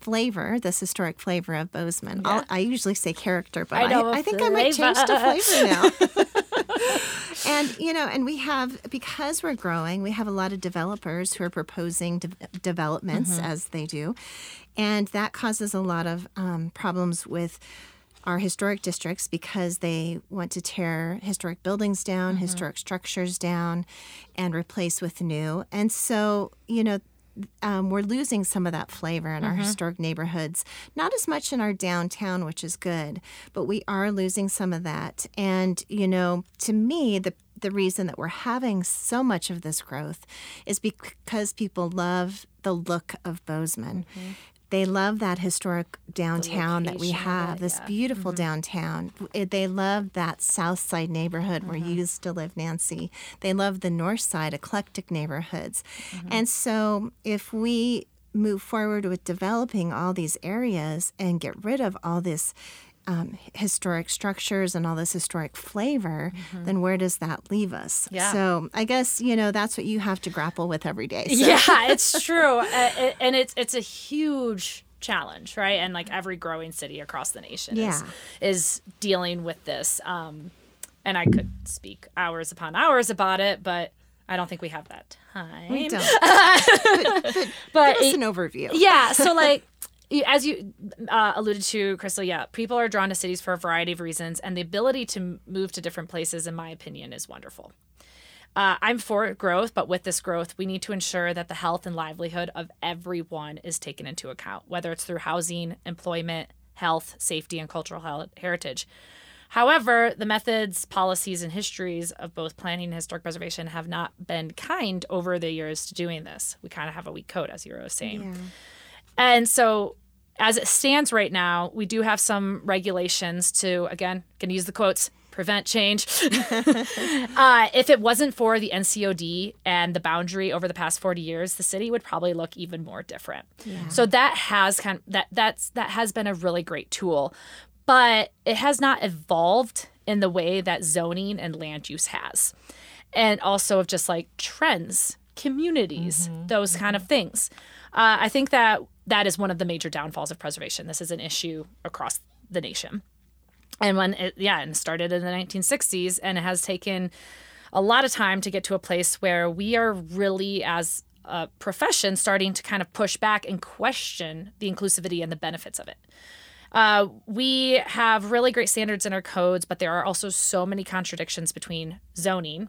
flavor this historic flavor of bozeman. I'll, i usually say character but I i, I think i might change to flavor. flavor now. And you know and we have because we're growing we have a lot of developers who are proposing de- developments as they do. And that causes a lot of um, problems with our historic districts because they want to tear historic buildings down mm-hmm. historic structures down and replace with new and so you know um, we're losing some of that flavor in our mm-hmm. historic neighborhoods. Not as much in our downtown, which is good, but we are losing some of that. And you know, to me, the the reason that we're having so much of this growth is because people love the look of Bozeman. Mm-hmm. They love that historic downtown that we have, it, this yeah. Mm-hmm. beautiful downtown. They love that south side neighborhood where Mm-hmm. you used to live, Nancy. They love the north side, eclectic neighborhoods. Mm-hmm. And so if we move forward with developing all these areas and get rid of all this um, historic structures and all this historic flavor, then where does that leave us? Mm-hmm. Yeah. So I guess, you know, that's what you have to grapple with every day. So. yeah, it's true, uh, it- and it's it's a huge challenge, right? And like every growing city across the nation Yeah. is is dealing with this. Um, and I could speak hours upon hours about it, but I don't think we have that time. We don't. but, but But give us it- an overview. yeah so like as you uh, alluded to crystal yeah people are drawn to cities for a variety of reasons and the ability to move to different places in my opinion is wonderful uh, i'm for growth but with this growth we need to ensure that the health and livelihood of everyone is taken into account whether it's through housing employment health safety and cultural heritage However, the methods, policies, and histories of both planning and historic preservation have not been kind over the years to doing this. We kind of have a weak code, as you were saying. And so, as it stands right now, we do have some regulations to, again, going to use the quotes, prevent change. uh, if it wasn't for the NCOD and the boundary over the past 40 years, the city would probably look even more different. So that has kind of, that that's that has been a really great tool, but it has not evolved in the way that zoning and land use has. And also of just like trends, communities, those kind of things. Uh, I think that that is one of the major downfalls of preservation. This is an issue across the nation. and when it yeah and started in the 1960s and it has taken a lot of time to get to a place where we are really as a profession starting to kind of push back and question the inclusivity and the benefits of it uh, we have really great standards in our codes but there are also so many contradictions between zoning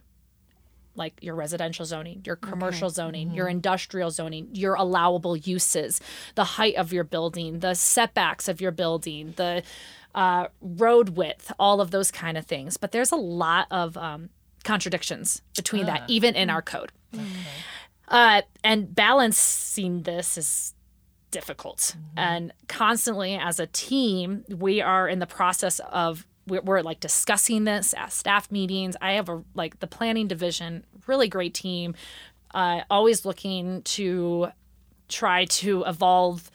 like your residential zoning, your commercial zoning, your industrial zoning, your allowable uses, the height of your building, the setbacks of your building, the uh, road width, all of those kind of things. But there's a lot of um, contradictions between that, even in our code. Uh, and balancing this is difficult. And constantly, as a team, we are in the process of we're, we're like discussing this at staff meetings. I have a like the planning division, really great team, uh, always looking to try to evolve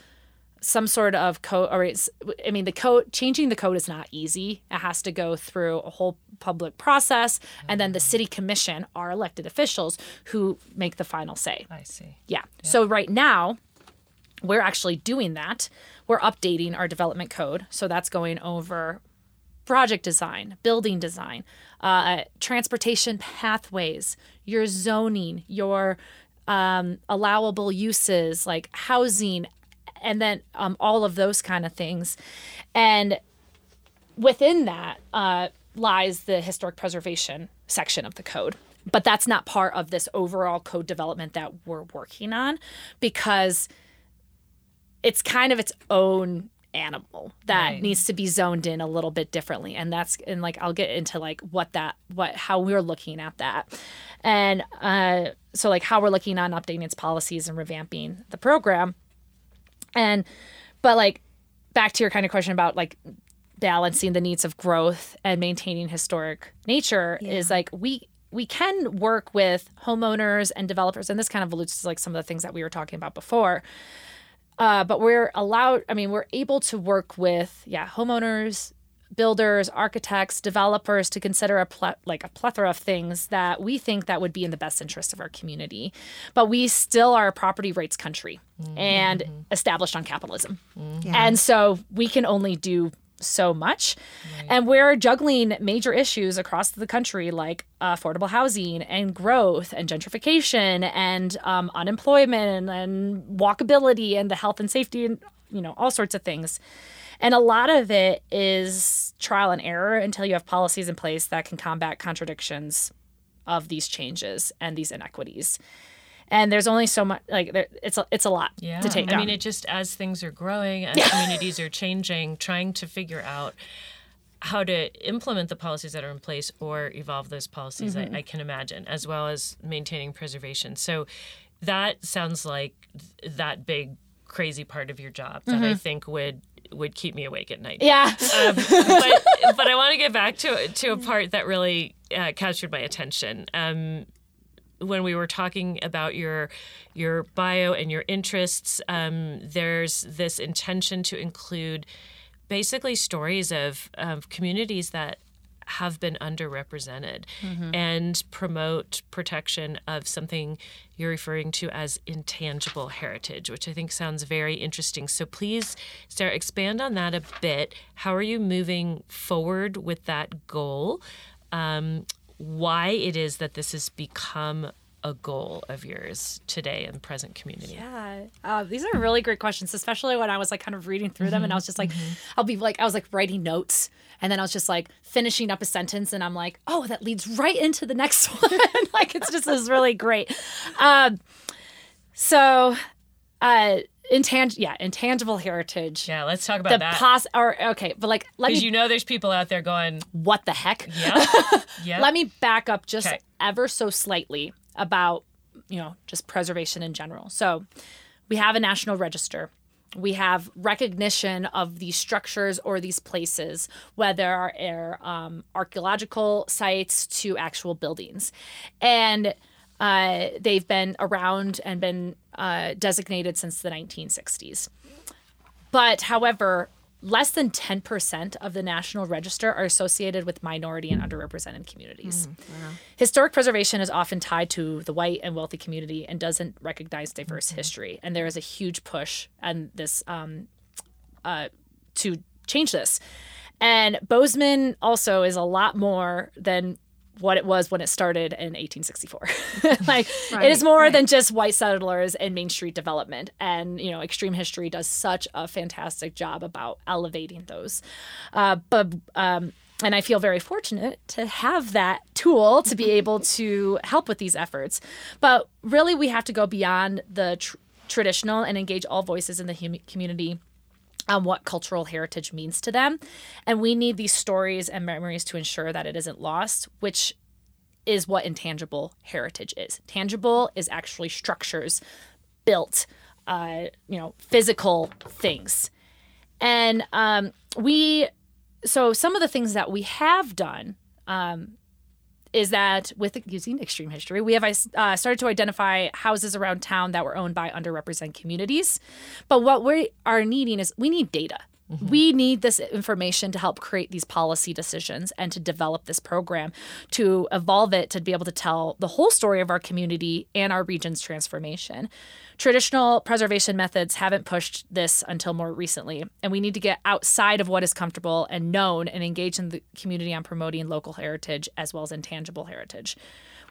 some sort of code or it's i mean the code changing the code is not easy it has to go through a whole public process and then the city commission are elected officials who make the final say I see. yeah. So right now, we're actually doing that. We're updating our development code. So that's going over project design, building design, uh, transportation pathways, your zoning, your um, allowable uses like housing, and then um, all of those kind of things. And within that uh, lies the historic preservation section of the code. But that's not part of this overall code development that we're working on because it's kind of its own animal that Right. needs to be zoned in a little bit differently. And that's and like I'll get into like what that what how we're looking at that. And uh so like how we're looking on updating its policies and revamping the program. And but like back to your kind of question about like balancing the needs of growth and maintaining historic nature is like we we can work with homeowners and developers and this kind of alludes to like some of the things that we were talking about before uh, but we're allowed i mean we're able to work with yeah homeowners builders architects developers to consider a ple- like a plethora of things that we think that would be in the best interest of our community. But we still are a property rights country and established on capitalism. And so we can only do so much. And we're juggling major issues across the country like affordable housing and growth and gentrification and um, unemployment and walkability and the health and safety and, you know, all sorts of things. And a lot of it is trial and error until you have policies in place that can combat contradictions of these changes and these inequities. And there's only so much like there, it's a, it's a lot Yeah. to take I down. mean, it just as things are growing, as communities are changing, trying to figure out how to implement the policies that are in place or evolve those policies, I, I can imagine, as well as maintaining preservation. So that sounds like th- that big crazy part of your job that I think would would keep me awake at night. yeah. Um, but but I want to get back to to a part that really uh, captured my attention. Um, when we were talking about your your bio and your interests, um, there's this intention to include basically stories of, of communities that have been underrepresented and promote protection of something you're referring to as intangible heritage, which I think sounds very interesting. So please, Sarah, expand on that a bit. How are you moving forward with that goal? Um, why it is that this has become a goal of yours today in present community. Yeah, uh, these are really great questions, especially when I was like kind of reading through them, and I was just like, I'll be like, I was like writing notes, and then I was just like finishing up a sentence, and I'm like, oh, that leads right into the next one. like it's just is really great. Um, so, uh, intang- yeah, intangible heritage. Yeah, let's talk about The that. pos or okay, but like let me you know there's people out there going, what the heck? yeah, yeah. Let me back up just Okay. ever so slightly about, you know, just preservation in general. So, we have a national register. We have recognition of these structures or these places, whether are um, archaeological sites to actual buildings. And uh, they've been around and been uh, designated since the 1960s. But however, less than 10% of the National Register are associated with minority and underrepresented communities. Historic preservation is often tied to the white and wealthy community and doesn't recognize diverse history. And there is a huge push and this um, uh, to change this. And Bozeman also is a lot more than what it was when it started in 1864. like Right, it is more right. than just white settlers and Main Street development. And you know, Extreme History does such a fantastic job about elevating those. Uh, but um, and I feel very fortunate to have that tool to be able to help with these efforts. But really, we have to go beyond the tr- traditional and engage all voices in the hum- community what cultural heritage means to them. And we need these stories and memories to ensure that it isn't lost, which is what intangible heritage is. Tangible is actually structures built, uh, you know, physical things. And um, we, so some of the things that we have done um, is that with using extreme history, we have uh, started to identify houses around town that were owned by underrepresented communities. But what we are needing is we need data. We need this information to help create these policy decisions and to develop this program to evolve it to be able to tell the whole story of our community and our region's transformation. Traditional preservation methods haven't pushed this until more recently, and we need to get outside of what is comfortable and known and engage in the community on promoting local heritage as well as intangible heritage.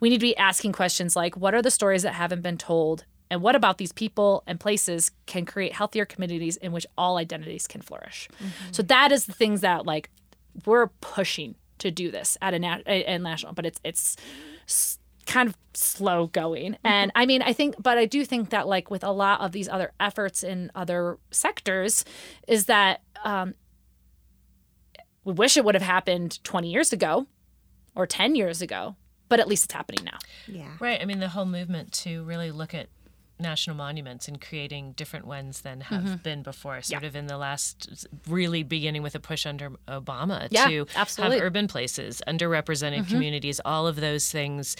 We need to be asking questions like what are the stories that haven't been told? And what about these people and places can create healthier communities in which all identities can flourish? Mm-hmm. So that is the things that like we're pushing to do this at a, nat- national, but it's it's kind of slow going. Mm-hmm. And I mean, I think, but I do think that like with a lot of these other efforts in other sectors, is that um, we wish it would have happened 20 years ago or 10 years ago, but at least it's happening now. Yeah. Right. I mean, the whole movement to really look at national monuments and creating different ones than have mm-hmm. been before, sort of in the last, really beginning with a push under Obama Yeah, to absolutely. have urban places, underrepresented mm-hmm. communities, all of those things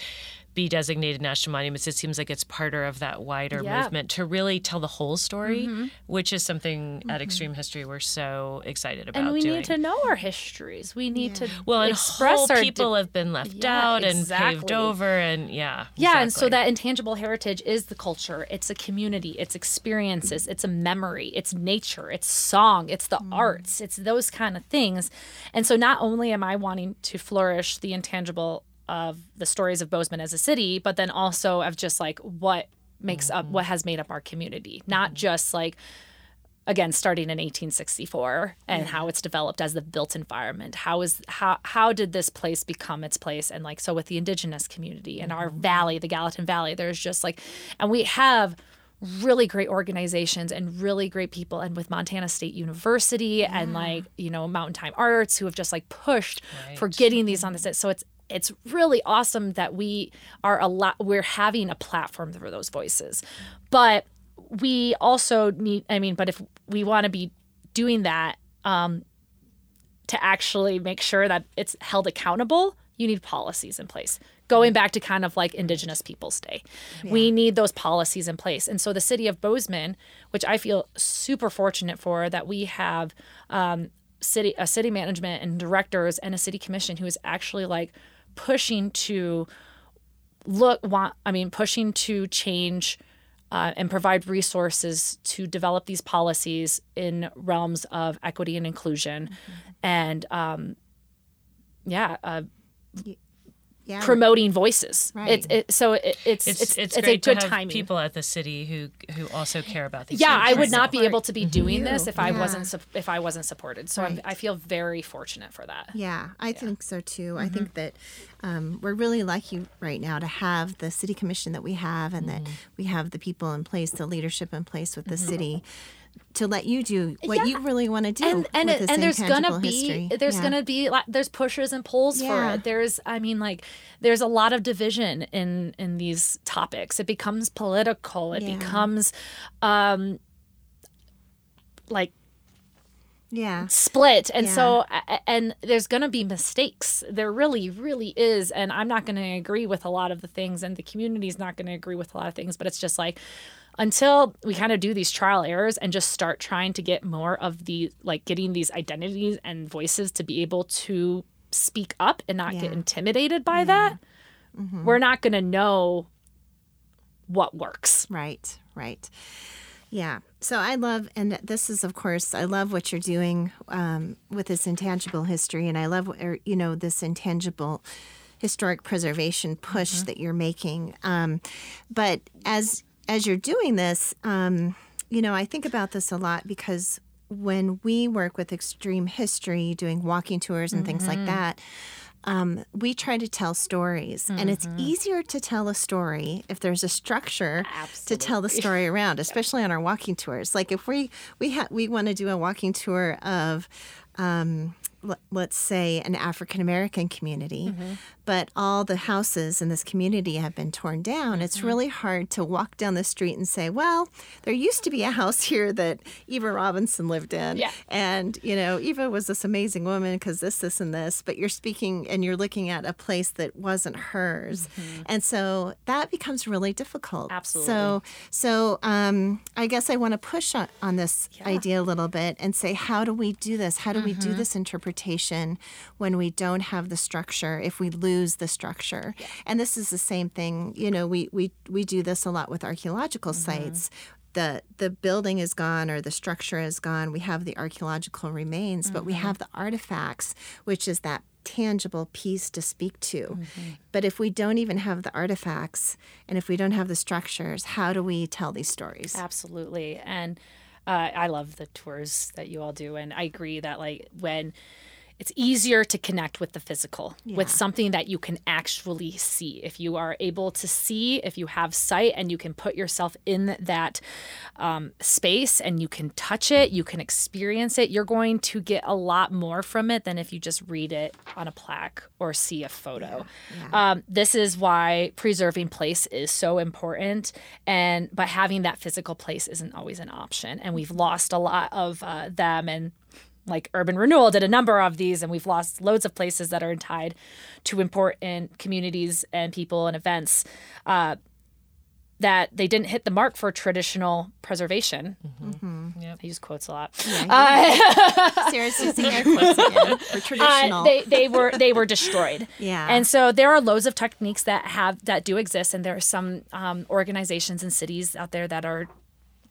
be designated national monuments. It seems like it's part of that wider Yeah. movement to really tell the whole story, mm-hmm. which is something at mm-hmm. Extreme History we're so excited about and we doing. need to know our histories. We need to well, and express whole our people di- have been left Yeah, out and exactly. paved over, and yeah, Yeah, and so that intangible heritage is the culture. It's a community. It's experiences. It's a memory. It's nature. It's song. It's the mm. arts. It's those kind of things. And so not only am I wanting to flourish the intangible of the stories of Bozeman as a city, but then also of just like what makes up mm-hmm. what has made up our community. Not mm-hmm. just like again starting in 1864 and how it's developed as the built environment. How is how how did this place become its place? And like so with the indigenous community and our mm-hmm. valley the gallatin valley there's just like and we have really great organizations and really great people and with montana state university and like you know mountain time arts who have just like pushed for getting these on the set. So it's it's really awesome that we are a lot we're having a platform for those voices. But we also need i mean but if we want to be doing that um, to actually make sure that it's held accountable you need policies in place. Going back to kind of like indigenous peoples day we need those policies in place. And so the city of bozeman which i feel super fortunate for that we have um, city a city management and directors and a city commission who is actually like pushing to look want i mean pushing to change uh, and provide resources to develop these policies in realms of equity and inclusion. And um, yeah uh, Yeah. promoting voices Right. it's it, so it, it's it's it's it's, it's, a good to have timing people at the city who who also care about these. yeah i would Right. not be able to be doing you. this if i wasn't sup- if i wasn't supported so I'm, Right. i feel very fortunate for that Yeah, I think so too. I Mm-hmm. think that um, we're really lucky right now to have the city commission that we have, and that Mm-hmm. we have the people in place, the leadership in place with the city, to let you do what you really want to do. and and, with it, this and there's gonna intangible be history. there's Yeah. gonna be like there's pushes and pulls for it there's i mean like there's a lot of division in in these topics it becomes political it Yeah. becomes um like yeah. split. And so and there's going to be mistakes. There really really is. And i'm not going to agree with a lot of the things and the community's not going to agree with a lot of things but it's just like until we kind of do these trial errors and just start trying to get more of the like getting these identities and voices to be able to speak up and not get intimidated by that mm-hmm. we're not going to know what works. Right, right. Yeah. So I love, and this is, of course, I love what you're doing um, with this intangible history, and I love, er, you know, this intangible historic preservation push that you're making. Um, but as as you're doing this, um, you know, I think about this a lot because when we work with extreme history, doing walking tours and things like that, um, we try to tell stories. And it's easier to tell a story if there's a structure to tell the story around, especially on our walking tours. Like if we we ha- we want to do a walking tour of um, let's say an African American community, mm-hmm. but all the houses in this community have been torn down. It's mm-hmm. really hard to walk down the street and say, "Well, there used to be a house here that Eva Robinson lived in, Yeah. and you know, Eva was this amazing woman because this, this, and this." But you're speaking and you're looking at a place that wasn't hers, mm-hmm. and so that becomes really difficult. Absolutely. So, so um, I guess I want to push on, on this idea a little bit and say, how do we do this? How do we do this interpretation when we don't have the structure? If we lose the structure, and this is the same thing. You know, we we we do this a lot with archaeological mm-hmm. sites. The, the building is gone or the structure is gone. We have the archaeological remains, but we mm-hmm. have the artifacts, which is that tangible piece to speak to. Mm-hmm. But if we don't even have the artifacts and if we don't have the structures, how do we tell these stories? Absolutely. And uh, I love the tours that you all do. And I agree that, like, when it's easier to connect with the physical, with something that you can actually see. If you are able to see, if you have sight and you can put yourself in that um, space and you can touch it, you can experience it, you're going to get a lot more from it than if you just read it on a plaque or see a photo. Um, this is why preserving place is so important, and but having that physical place isn't always an option. And we've lost a lot of uh, them and like urban renewal did a number of these and we've lost loads of places that are tied to important communities and people and events uh, that they didn't hit the mark for traditional preservation Yep. i use quotes a lot Seriously, using air quotes again for traditional. uh, they they were they were destroyed. Yeah. And so there are loads of techniques that have that do exist, and there are some um, organizations and cities out there that are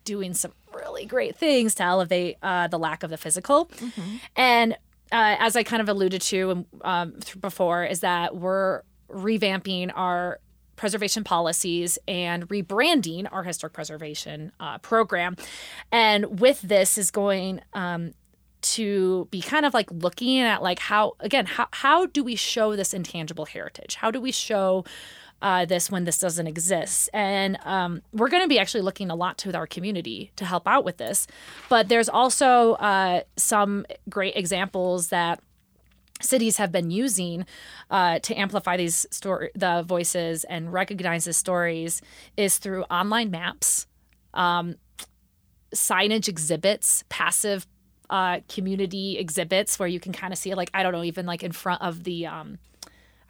doing some really great things to elevate uh, the lack of the physical. And uh, as I kind of alluded to um, before, is that we're revamping our preservation policies and rebranding our historic preservation uh, program. And with this is going um, to be kind of like looking at like how again how how do we show this intangible heritage? How do we show uh, this when this doesn't exist. And um, we're going to be actually looking a lot to our community to help out with this. But there's also uh, some great examples that cities have been using uh, to amplify these story the voices and recognize the stories is through online maps um, signage exhibits passive uh, community exhibits where you can kind of see like i don't know even like in front of the um,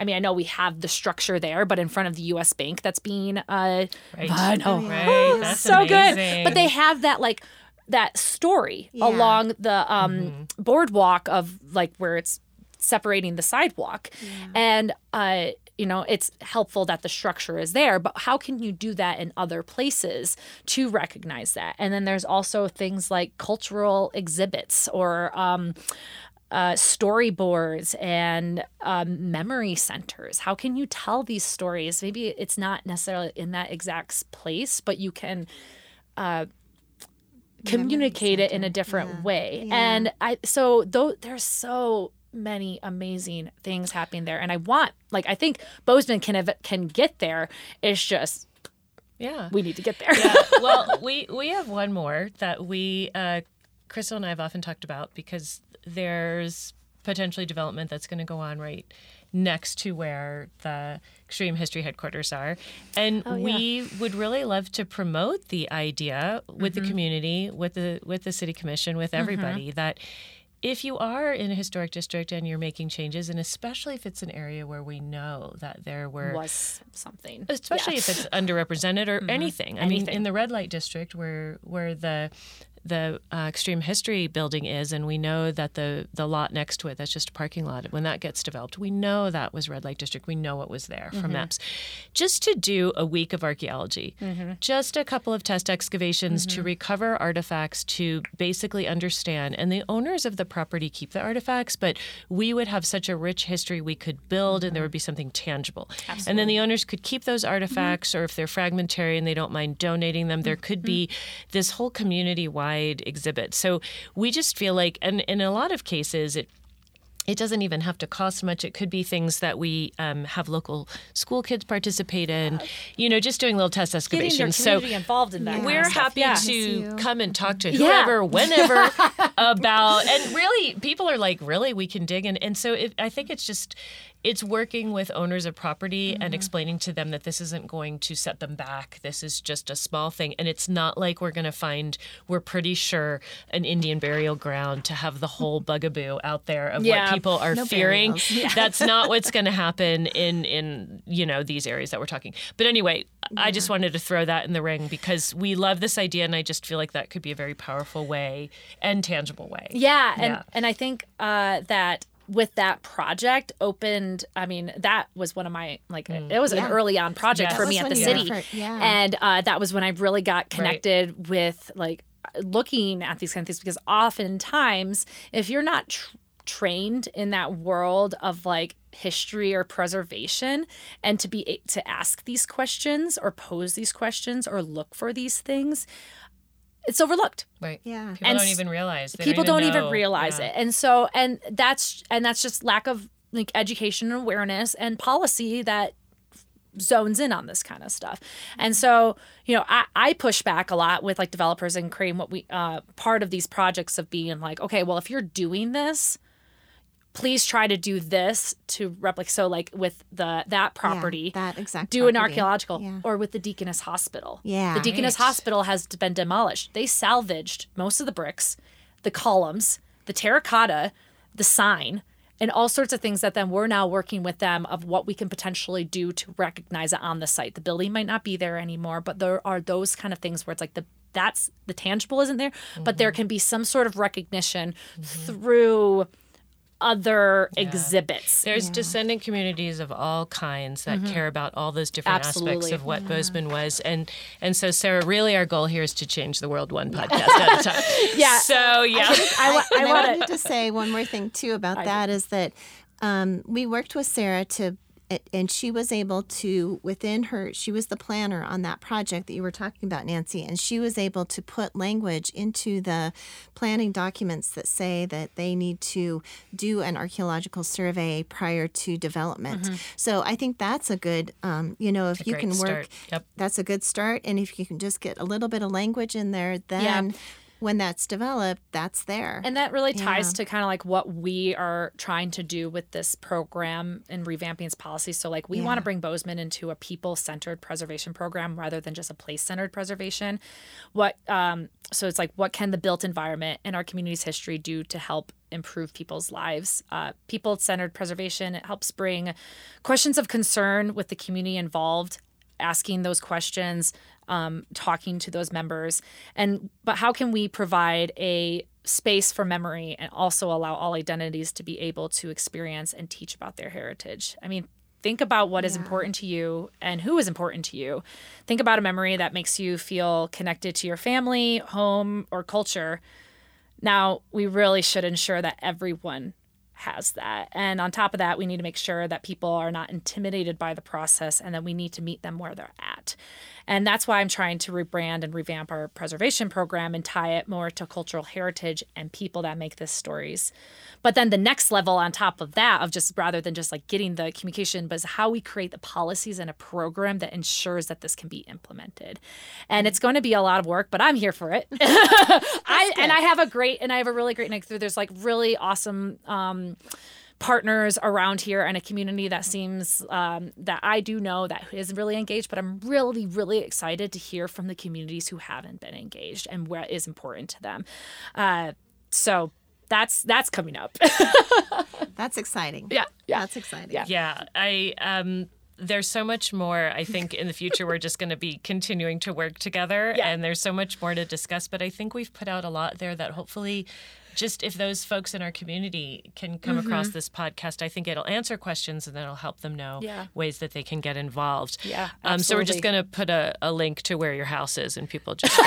I mean, I know we have the structure there, but in front of the U.S. Bank that's being, uh, Right. I know, Right. That's so good. But they have that like that story along the um, boardwalk of like where it's separating the sidewalk, and uh, you know it's helpful that the structure is there. But how can you do that in other places to recognize that? And then there's also things like cultural exhibits or. Um, uh, storyboards and um, memory centers. How can you tell these stories? Maybe it's not necessarily in that exact place, but you can uh, communicate it in a different way. And I so though there's so many amazing things happening there, and I want like I think Bozeman can have, can get there. It's just Yeah. we need to get there. yeah. Well, we we have one more that we uh, Crystal and I have often talked about because there's potentially development that's going to go on right next to where the extreme history headquarters are. And oh, we would really love to promote the idea with the mm-hmm. community with the with the city commission with mm-hmm. everybody that if you are in a historic district and you're making changes and especially if it's an area where we know that there were Was something, especially Yeah. if it's underrepresented or mm-hmm. anything. I mean, in the red light district, where where the the uh, Extreme History building is, and we know that the the lot next to it, that's just a parking lot. When that gets developed, we know that was Red Light District. We know what was there from Mm-hmm. maps. Just to do a week of archaeology, Mm-hmm. just a couple of test excavations to recover artifacts to basically understand. And the owners of the property keep the artifacts, but we would have such a rich history we could build, and there would be something tangible. And then the owners could keep those artifacts, or if they're fragmentary and they don't mind donating them, there could be this whole community wide exhibit. So we just feel like, and in a lot of cases, it it doesn't even have to cost much. It could be things that we um, have local school kids participate in, you know, just doing little test excavations. So involved in that. kind of we're happy yeah. to come and talk to Yeah. whoever, whenever about, and really, people are like, really, we can dig in. And so it, I think it's just, it's working with owners of property Mm-hmm. and explaining to them that this isn't going to set them back. This is just a small thing. And it's not like we're going to find, we're pretty sure, an Indian burial ground to have the whole bugaboo out there of Yeah. what people are No fearing. burials. That's not what's going to happen in, in, you know, these areas that we're talking. But anyway, I just wanted to throw that in the ring because we love this idea and I just feel like that could be a very powerful way and tangible way. Yeah, and Yeah. and I think uh, that with that project opened i mean that was one of my like it was Yeah. an early on project Yes. for me at the city were yeah. and uh, that was when i really got connected with like looking at these kind of things because oftentimes if you're not tr- trained in that world of like history or preservation and to be a- to ask these questions or pose these questions or look for these things it's overlooked Right. Yeah. People And don't even realize. They people don't even, know. realize Yeah. it and so and that's and that's just lack of like education and awareness and policy that zones in on this kind of stuff and so you know i, I push back a lot with like developers and creating what we uh part of these projects of being like okay well if you're doing this please try to do this to replicate so like with the that property. that exact do an archaeological Yeah. or with the deaconess hospital. Yeah. the deaconess Right. hospital has been demolished. They salvaged most of the bricks the columns the terracotta the sign and all sorts of things that then we're now working with them of what we can potentially do to recognize it on the site. The building might not be there anymore but there are those kind of things where it's like the that's the tangible isn't there but there mm-hmm. can be some sort of recognition mm-hmm. through other exhibits. There's descendant communities of all kinds that care about all those different aspects Mm-hmm. Of what Bozeman was, and and so Sarah, really, our goal here is to change the world one podcast at a time. Yeah. So yeah. I, wa- I and I wanted to to say one more thing too about that is that um, we worked with Sarah to, and she was able to within her. She was the planner on that project that you were talking about, Nancy, and she was able to put language into the planning documents that say that they need to do an archaeological survey prior to development. So I think that's a good, um, you know, if you can work. Yep. that's a good start. And if you can just get a little bit of language in there, then. When that's developed, that's there. And that really ties Yeah. to kind of like what we are trying to do with this program and revamping its policy. So, like, we want to bring Bozeman into a people centered preservation program rather than just a place centered preservation. What, um, so it's like, what can the built environment and our community's history do to help improve people's lives? Uh, people centered preservation, it helps bring questions of concern with the community involved asking those questions um, talking to those members. And but how can we provide a space for memory and also allow all identities to be able to experience and teach about their heritage? I mean think about what is important to you and who is important to you. Think about a memory that makes you feel connected to your family home or culture. Now, we really should ensure that everyone has that. And on top of that, we need to make sure that people are not intimidated by the process and that we need to meet them where they're at. And that's why I'm trying to rebrand and revamp our preservation program and tie it more to cultural heritage and people that make these stories. But then the next level on top of that, of just rather than just like getting the communication, but is how we create the policies and a program that ensures that this can be implemented. And it's going to be a lot of work, but I'm here for it. I and I have a great and I have a really great through. There's like really awesome um, partners around here and a community that seems um, that I do know that is really engaged. But I'm really really excited to hear from the communities who haven't been engaged and what is important to them. Uh, so that's that's coming up. That's exciting. yeah, yeah. That's exciting. Yeah. Yeah, I um there's so much more. I think in the future we're just going to be continuing to work together, Yeah. and there's so much more to discuss. But I think we've put out a lot there that hopefully. Just if those folks in our community can come across Mm-hmm. this podcast, I think it'll answer questions and then it'll help them know Yeah. ways that they can get involved. Yeah, Um, so we're just going to put a, a link to where your house is and people just.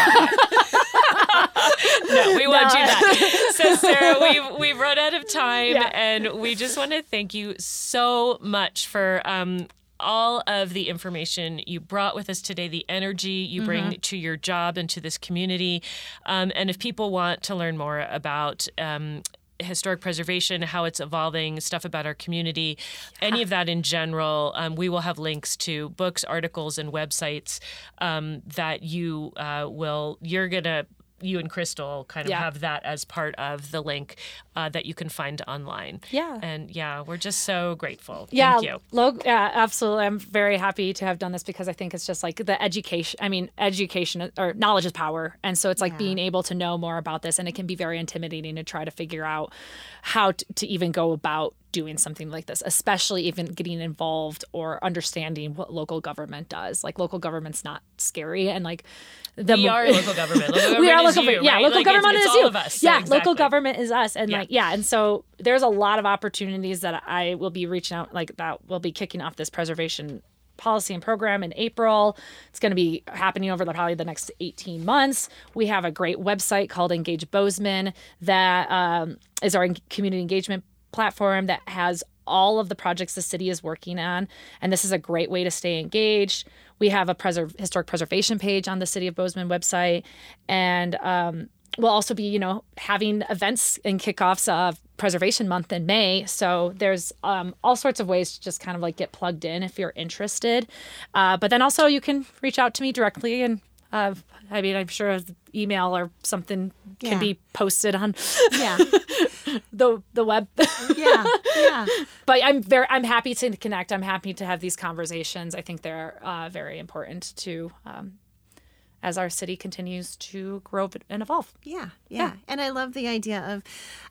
no, we won't do that. So Sarah, we've we've run out of time, Yeah. and we just want to thank you so much for. Um, all of the information you brought with us today, the energy you bring Mm-hmm. to your job and to this community. Um, and if people want to learn more about um, historic preservation, how it's evolving, stuff about our community, any of that in general, um, we will have links to books, articles, and websites um, that you uh, will, you're going to you and Crystal kind of Yeah. have that as part of the link uh, that you can find online. Yeah. And yeah, we're just so grateful. yeah, Thank you. Lo- yeah, absolutely. I'm very happy to have done this because I think it's just like the education. I mean, education or knowledge is power, and so it's like being able to know more about this, and it can be very intimidating to try to figure out how to, to even go about doing something like this, especially even getting involved or understanding what local government does. Like local government's not scary, and like the We mo- are local government. Local government we are is local, you, yeah, local Like, government it's is all you. of us. So Yeah, exactly. local government is us, and Yeah. Yeah, and so there's a lot of opportunities that I will be reaching out, like that will be kicking off this preservation policy and program in April. It's going to be happening over the, probably the next 18 months. We have a great website called Engage Bozeman that um, is our community engagement platform that has all of the projects the city is working on. And this is a great way to stay engaged. We have a preserve, historic preservation page on the City of Bozeman website. And um, we'll also be, you know, having events and kickoffs of Preservation Month in May. So there's um, all sorts of ways to just kind of like get plugged in if you're interested. Uh, but then also you can reach out to me directly and uh, I mean, I'm sure email or something Yeah. can be posted on Yeah, the the web. yeah, yeah. but I'm very I'm happy to connect. I'm happy to have these conversations. I think they're uh, very important to um, as our city continues to grow and evolve. Yeah, yeah, And I love the idea of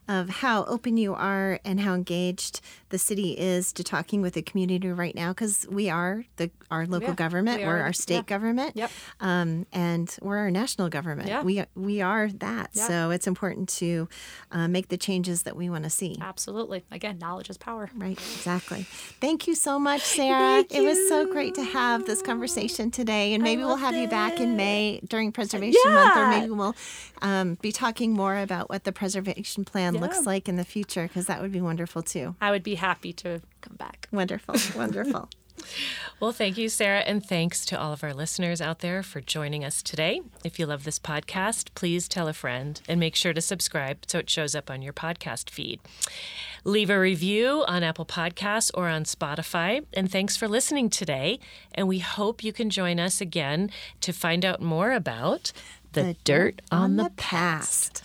of how open you are and how engaged the city is to talking with the community right now because we are the our local Yeah, government, we are our state Yeah. government, Yep. um, and we're our national government. Yeah. We we are that. Yeah. So it's important to uh, make the changes that we want to see. Absolutely. Again, knowledge is power. Right, exactly. Thank you so much, Sarah. it was so great to have this conversation today, and maybe we'll have you back in May during Preservation Month, or maybe we'll um, be talking more about what the preservation plan Yeah. looks like in the future, because that would be wonderful too. I would be happy to come back. Wonderful, wonderful. Well, thank you, Sarah, and thanks to all of our listeners out there for joining us today. If you love this podcast, please tell a friend and make sure to subscribe so it shows up on your podcast feed. Leave a review on Apple Podcasts or on Spotify. And thanks for listening today. And we hope you can join us again to find out more about the, dirt on the past.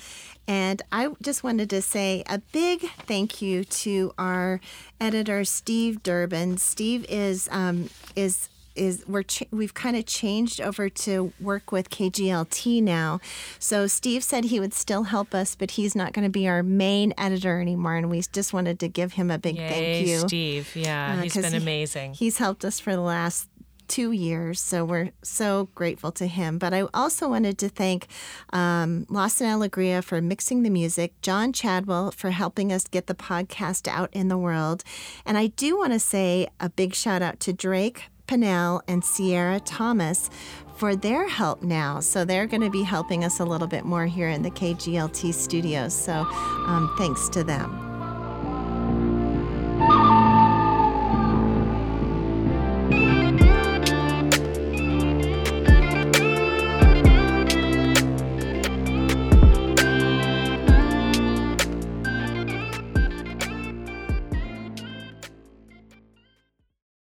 And I just wanted to say a big thank you to our editor Steve Durbin. Steve is um, is is we're ch- we've kind of changed over to work with KGLT now. So Steve said he would still help us, but he's not going to be our main editor anymore. And we just wanted to give him a big Yay, thank you. Steve. Yeah, Uh, he's been he- amazing. He's helped us for the last two years, so we're so grateful to him. But I also wanted to thank um, Lawson Alegria for mixing the music, John Chadwell for helping us get the podcast out in the world, and I do want to say a big shout out to Drake. Pinnell and Sierra Thomas for their help now. So they're going to be helping us a little bit more here in the KGLT studios. So um, thanks to them.